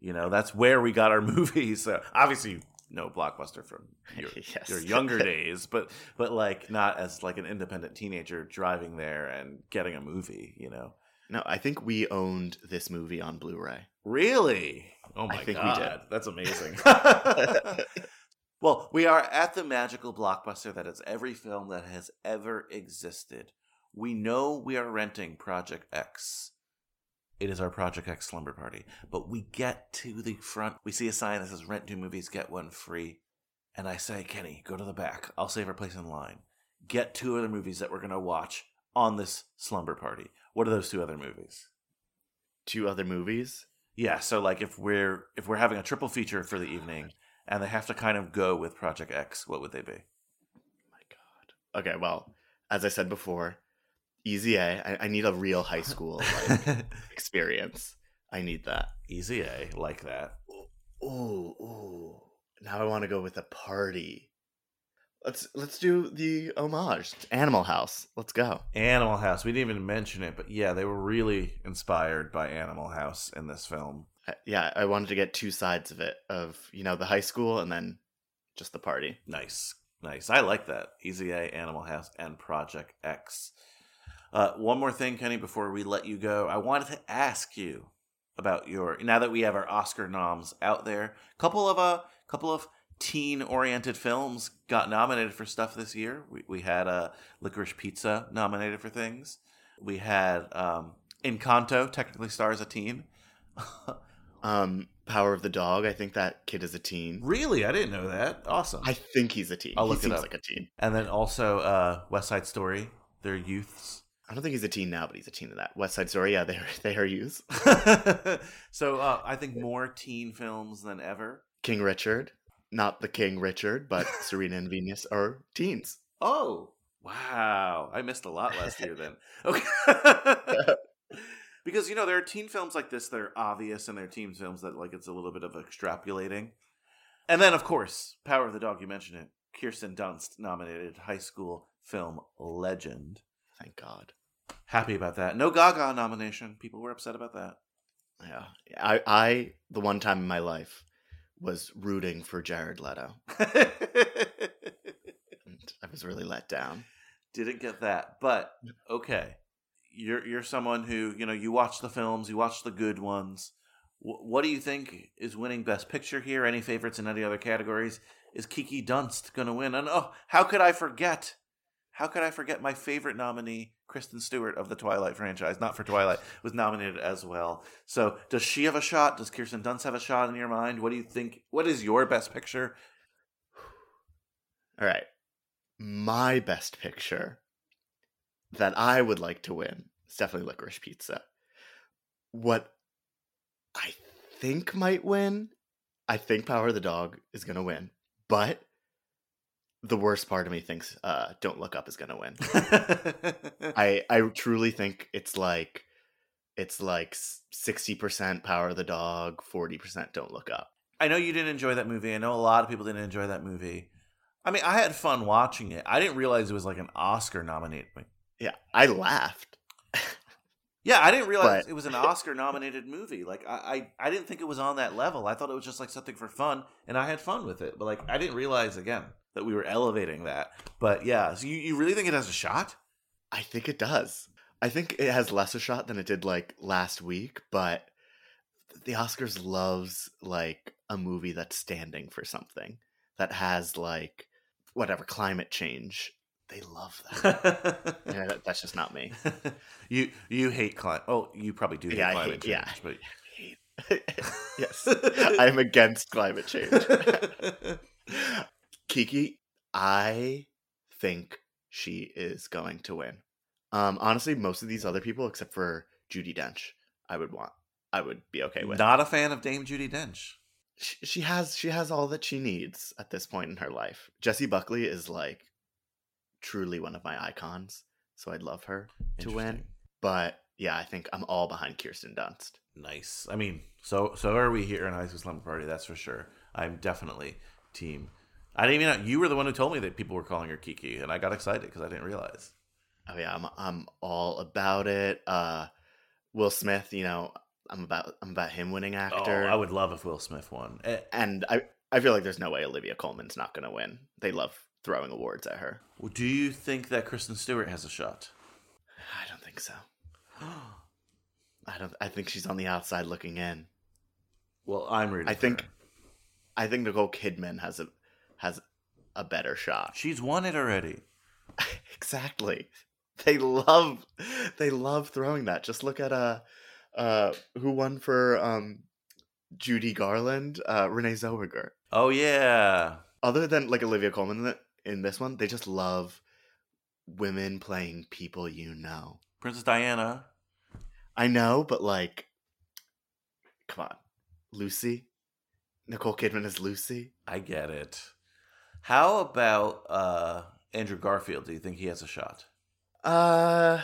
You know, that's where we got our movies. So obviously, no Blockbuster from your, Yes. your younger days, but but like not as like an independent teenager driving there and getting a movie. You know, No, I think we owned this movie on Blu-ray. really? Oh my I think we god, did. that's amazing. well, we are at the magical blockbuster that is every film that has ever existed. We know we are renting Project X. It is our Project X slumber party. But we get to the front. We see a sign that says rent two movies, get one free. And I say, Kenny, go to the back. I'll save our place in line. Get two other movies that we're going to watch on this slumber party. What are those two other movies? Two other movies? Yeah, so like if we're if we're having a triple feature for the evening and they have to kind of go with Project X, what would they be? Oh my god. Okay, well, as I said before, Easy A. I, I need a real high school like experience. I need that. Easy A, like that. Ooh, ooh. Now I want to go with a party. Let's let's do the homage. Animal House. Let's go. Animal House. We didn't even mention it, but yeah, they were really inspired by Animal House in this film. Yeah, I wanted to get two sides of it of, you know, the high school and then just the party. Nice. Nice. I like that. Easy A, Animal House, and Project X. Uh, one more thing, Kenny, before we let you go. I wanted to ask you about your now that we have our Oscar noms out there. Couple of uh couple of teen oriented films got nominated for stuff this year. We, we had uh, Licorice Pizza nominated for things. We had um, Encanto technically stars a teen. um, Power of the Dog. I think that kid is a teen. Really, I didn't know that. Awesome. I think he's a teen. I'll he look it seems up. like a teen. And then also uh, West Side Story. They're youths. I don't think he's a teen now, but he's a teen in that. West Side Story, yeah, they are, they are youths. so uh, I think more teen films than ever. King Richard, not the King Richard, but Serena and Venus are teens. Oh, wow. I missed a lot last year then. Okay. because, you know, there are teen films like this that are obvious and there are teen films that, like, it's a little bit of extrapolating. And then, of course, Power of the Dog, you mentioned it. Kirsten Dunst nominated High School Film Legend. Thank God. Happy about that. No Gaga nomination. People were upset about that. Yeah. I, I, the one time in my life, was rooting for Jared Leto. and I was really let down. Didn't get that, but okay. You're you're someone who you know you watch the films, you watch the good ones. W- what do you think is winning Best Picture here? Any favorites in any other categories? Is Kiki Dunst going to win? And oh, how could I forget? How could I forget my favorite nominee, Kristen Stewart of the Twilight franchise? Not for Twilight, was nominated as well. So, does she have a shot? Does Kirsten Dunst have a shot in your mind? What do you think? What is your Best Picture? All right. My best picture that I would like to win is definitely Licorice Pizza. What I think might win, I think Power of the Dog is going to win. But the worst part of me thinks uh, Don't Look Up is going to win. I I truly think it's like it's like sixty percent Power of the Dog, forty percent Don't Look Up. I know you didn't enjoy that movie. I know a lot of people didn't enjoy that movie. I mean, I had fun watching it. I didn't realize it was like an Oscar nominated. movie. Yeah, I laughed. Yeah, I didn't realize But- it was an Oscar nominated movie. Like I, I, I didn't think it was on that level. I thought it was just like something for fun, and I had fun with it. But like, I didn't realize again that we were elevating that. But yeah, so you, you really think it has a shot? I think it does. I think it has less a shot than it did like last week, but the Oscars loves like a movie that's standing for something that has like whatever climate change. They love that. yeah, that- that's just not me. you you hate climate. Oh, you probably do hate Yeah, I climate hate- change. yeah. but yes, I'm against climate change. Kiki, I think she is going to win. Um, honestly, most of these other people, except for Judi Dench, I would want. I would be okay with. Not a fan of Dame Judi Dench. She, she has she has all that she needs at this point in her life. Jessie Buckley is like truly one of my icons, so I'd love her to win. But yeah, I think I'm all behind Kirsten Dunst. Nice. I mean, so so are we here in High School Slumber Party. That's for sure. I'm definitely team. I didn't even know you were the one who told me that people were calling her Kiki, and I got excited because I didn't realize. Oh yeah, I'm I'm all about it. Uh Will Smith, you know, I'm about I'm about him winning actor. Oh, I would love if Will Smith won. Eh, and I I feel like there's no way Olivia Colman's not going to win. They love throwing awards at her. Do you think that Kristen Stewart has a shot? I don't think so. I don't I think she's on the outside looking in. Well, I'm rooting. I think her. I think Nicole Kidman has a has a better shot. she's won it already. Exactly. They love they love throwing that. Just look at uh uh who won for um Judy Garland, uh Renee Zellweger. Oh yeah. Other than like Olivia Colman in, in this one, they just love women playing people you know. Princess Diana. I know, but like come on. Lucy? Nicole Kidman is Lucy? I get it. How about uh Andrew Garfield? Do you think he has a shot? Uh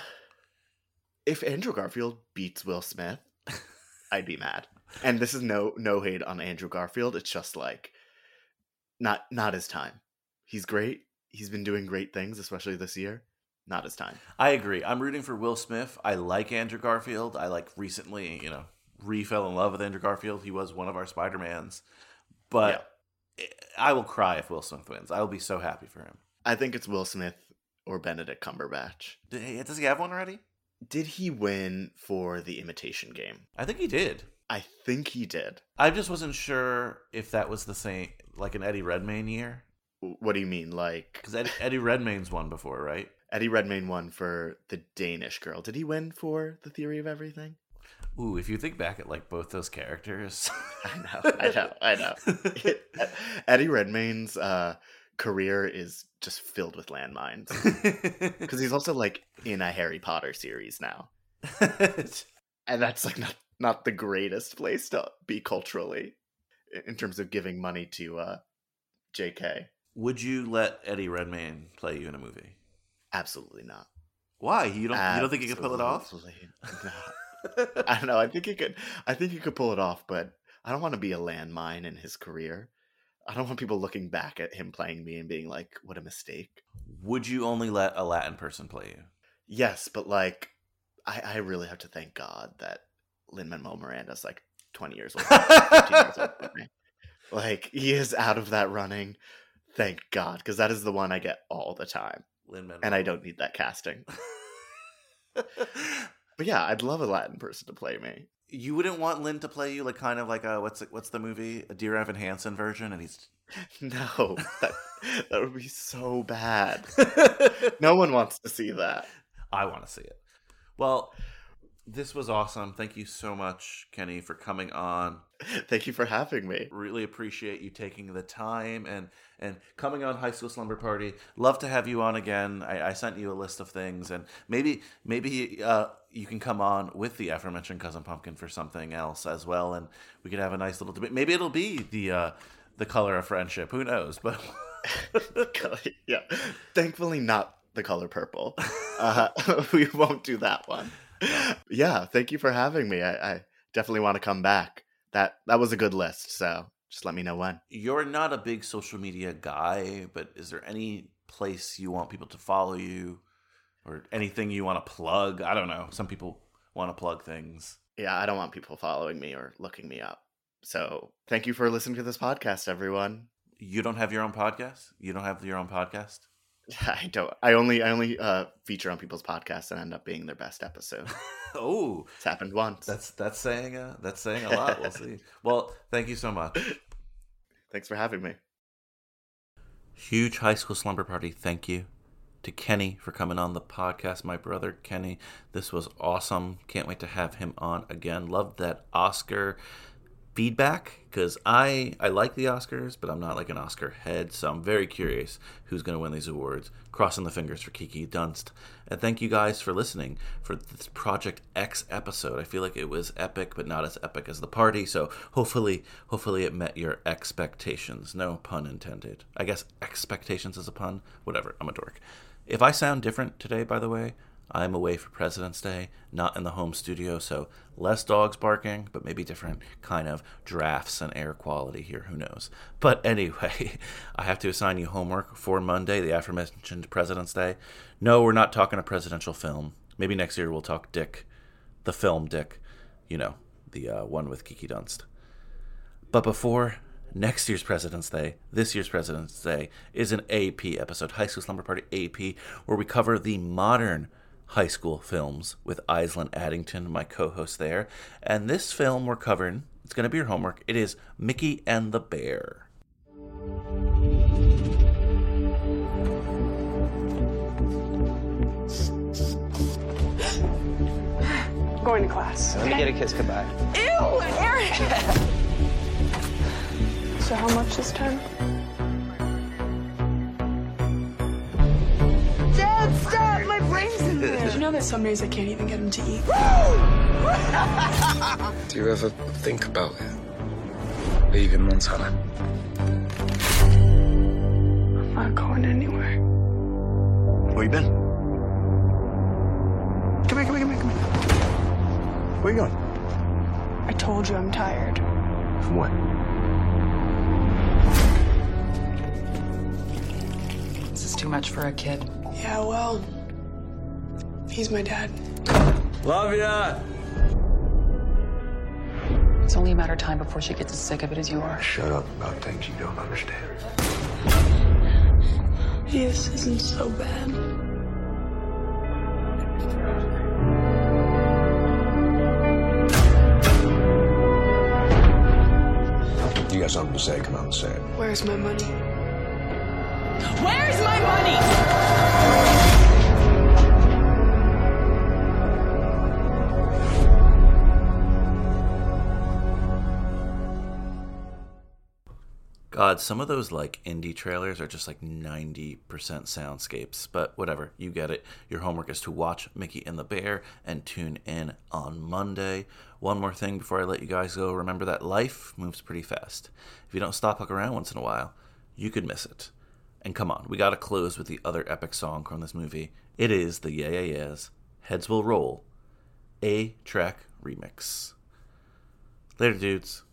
if Andrew Garfield beats Will Smith, I'd be mad. And this is no no hate on Andrew Garfield. It's just like not not his time. He's great. He's been doing great things, especially this year. Not his time. I agree. I'm rooting for Will Smith. I like Andrew Garfield. I like recently, you know, re fell in love with Andrew Garfield. He was one of our Spider Mans. But I will cry if Will Smith wins. I will be so happy for him. I think it's Will Smith or Benedict Cumberbatch. Did he- Does he have one already? Did he win for the Imitation Game? I think he did. I think he did. I just wasn't sure if that was the same, like an Eddie Redmayne year. What do you mean, like? Because Eddie, Eddie Redmayne's won before, right? Eddie Redmayne won for the Danish Girl. Did he win for The Theory of Everything? Ooh, if you think back at like both those characters, I know, I know, I know. Eddie Redmayne's uh, career is just filled with landmines because he's also like in a Harry Potter series now, and that's like not not the greatest place to be culturally in terms of giving money to uh, J.K. Would you let Eddie Redmayne play you in a movie? Absolutely not. Why you don't you don't think you could pull it off? Absolutely not. I don't know. I think he could. I think he could pull it off, but I don't want to be a landmine in his career. I don't want people looking back at him playing me and being like, "What a mistake." Would you only let a Latin person play you? Yes, but like, I, I really have to thank God that Lin Manuel Miranda's like twenty years old, 15 years old me. Like he is out of that running. Thank God, because that is the one I get all the time, Lin-Manuel. and I don't need that casting. but yeah, I'd love a Latin person to play me. You wouldn't want Lin to play you like kind of like a what's what's the movie a Dear Evan Hansen version, and he's No, that that would be so bad. no one wants to see that. I want to see it. Well, this was awesome. Thank you so much, Kenny, for coming on. Thank you for having me. Really appreciate you taking the time and and coming on High School Slumber Party. Love to have you on again. I, I sent you a list of things, and maybe maybe uh, you can come on with the aforementioned cousin Pumpkin for something else as well, and we could have a nice little debate. Maybe it'll be the uh, the color of friendship. Who knows? But yeah, thankfully not the color purple. Uh, we won't do that one. Yeah, thank you for having me. I, I definitely want to come back. That that was a good list. So just let me know when. you're not a big social media guy, but is there any place you want people to follow you, or anything you want to plug? I don't know. Some people want to plug things. Yeah, I don't want people following me or looking me up. So thank you for listening to this podcast, everyone. You don't have your own podcast. You don't have your own podcast. I don't. I only I only uh, feature on people's podcasts and end up being their best episode. oh, it's happened once. That's that's saying uh, that's saying a lot. We'll see. Well, thank you so much. Thanks for having me. Huge high school slumber party. Thank you to Kenny for coming on the podcast. My brother Kenny, this was awesome. Can't wait to have him on again. Loved that Oscar feedback because I I like the Oscars, but I'm not like an Oscar head, so I'm very curious who's going to win these awards. Crossing the fingers for Kiki Dunst, and thank you guys for listening for this Project X episode. I feel like it was epic, but not as epic as the party. So hopefully, hopefully it met your expectations. No pun intended. I guess expectations is a pun. Whatever. I'm a dork. If I sound different today, by the way, I'm away for President's Day, not in the home studio, so less dogs barking, but maybe different kind of drafts and air quality here. Who knows? But anyway, I have to assign you homework for Monday, the aforementioned President's Day. No, we're not talking a presidential film. Maybe next year we'll talk Dick, the film Dick, you know, the uh, one with Kiki Dunst. But before next year's President's Day, this year's President's Day is an AP episode, High School Slumber Party AP, where we cover the modern high school films with Island Addington, my co host there. And this film we're covering, it's going to be your homework. It is Mickey and the Bear. Going to class. Let me get a kiss goodbye. Ew, Eric! so how much this time? Dad, stop! My brain's in there. Did you know that some days I can't even get him to eat? Do you ever think about it? leaving Montana? I'm not going anywhere. Where you been? Come here, come here, come here, come here. Where you going? I told you I'm tired. From what? Too much for a kid. Yeah, well, he's my dad. Love ya! It's only a matter of time before she gets as sick of it as you are. Shut up about things you don't understand. This isn't so bad. you got something to say, come out and say it. Where's my money? Where's my money? God, some of those like indie trailers are just like 90% soundscapes, but whatever, you get it. Your homework is to watch Mickey and the Bear and tune in on Monday. One more thing before I let you guys go remember that life moves pretty fast. If you don't stop look around once in a while, you could miss it. And come on, we gotta close with the other epic song from this movie. It is the Yeah Yeah Yeahs, Heads Will Roll, A track remix. Later, dudes.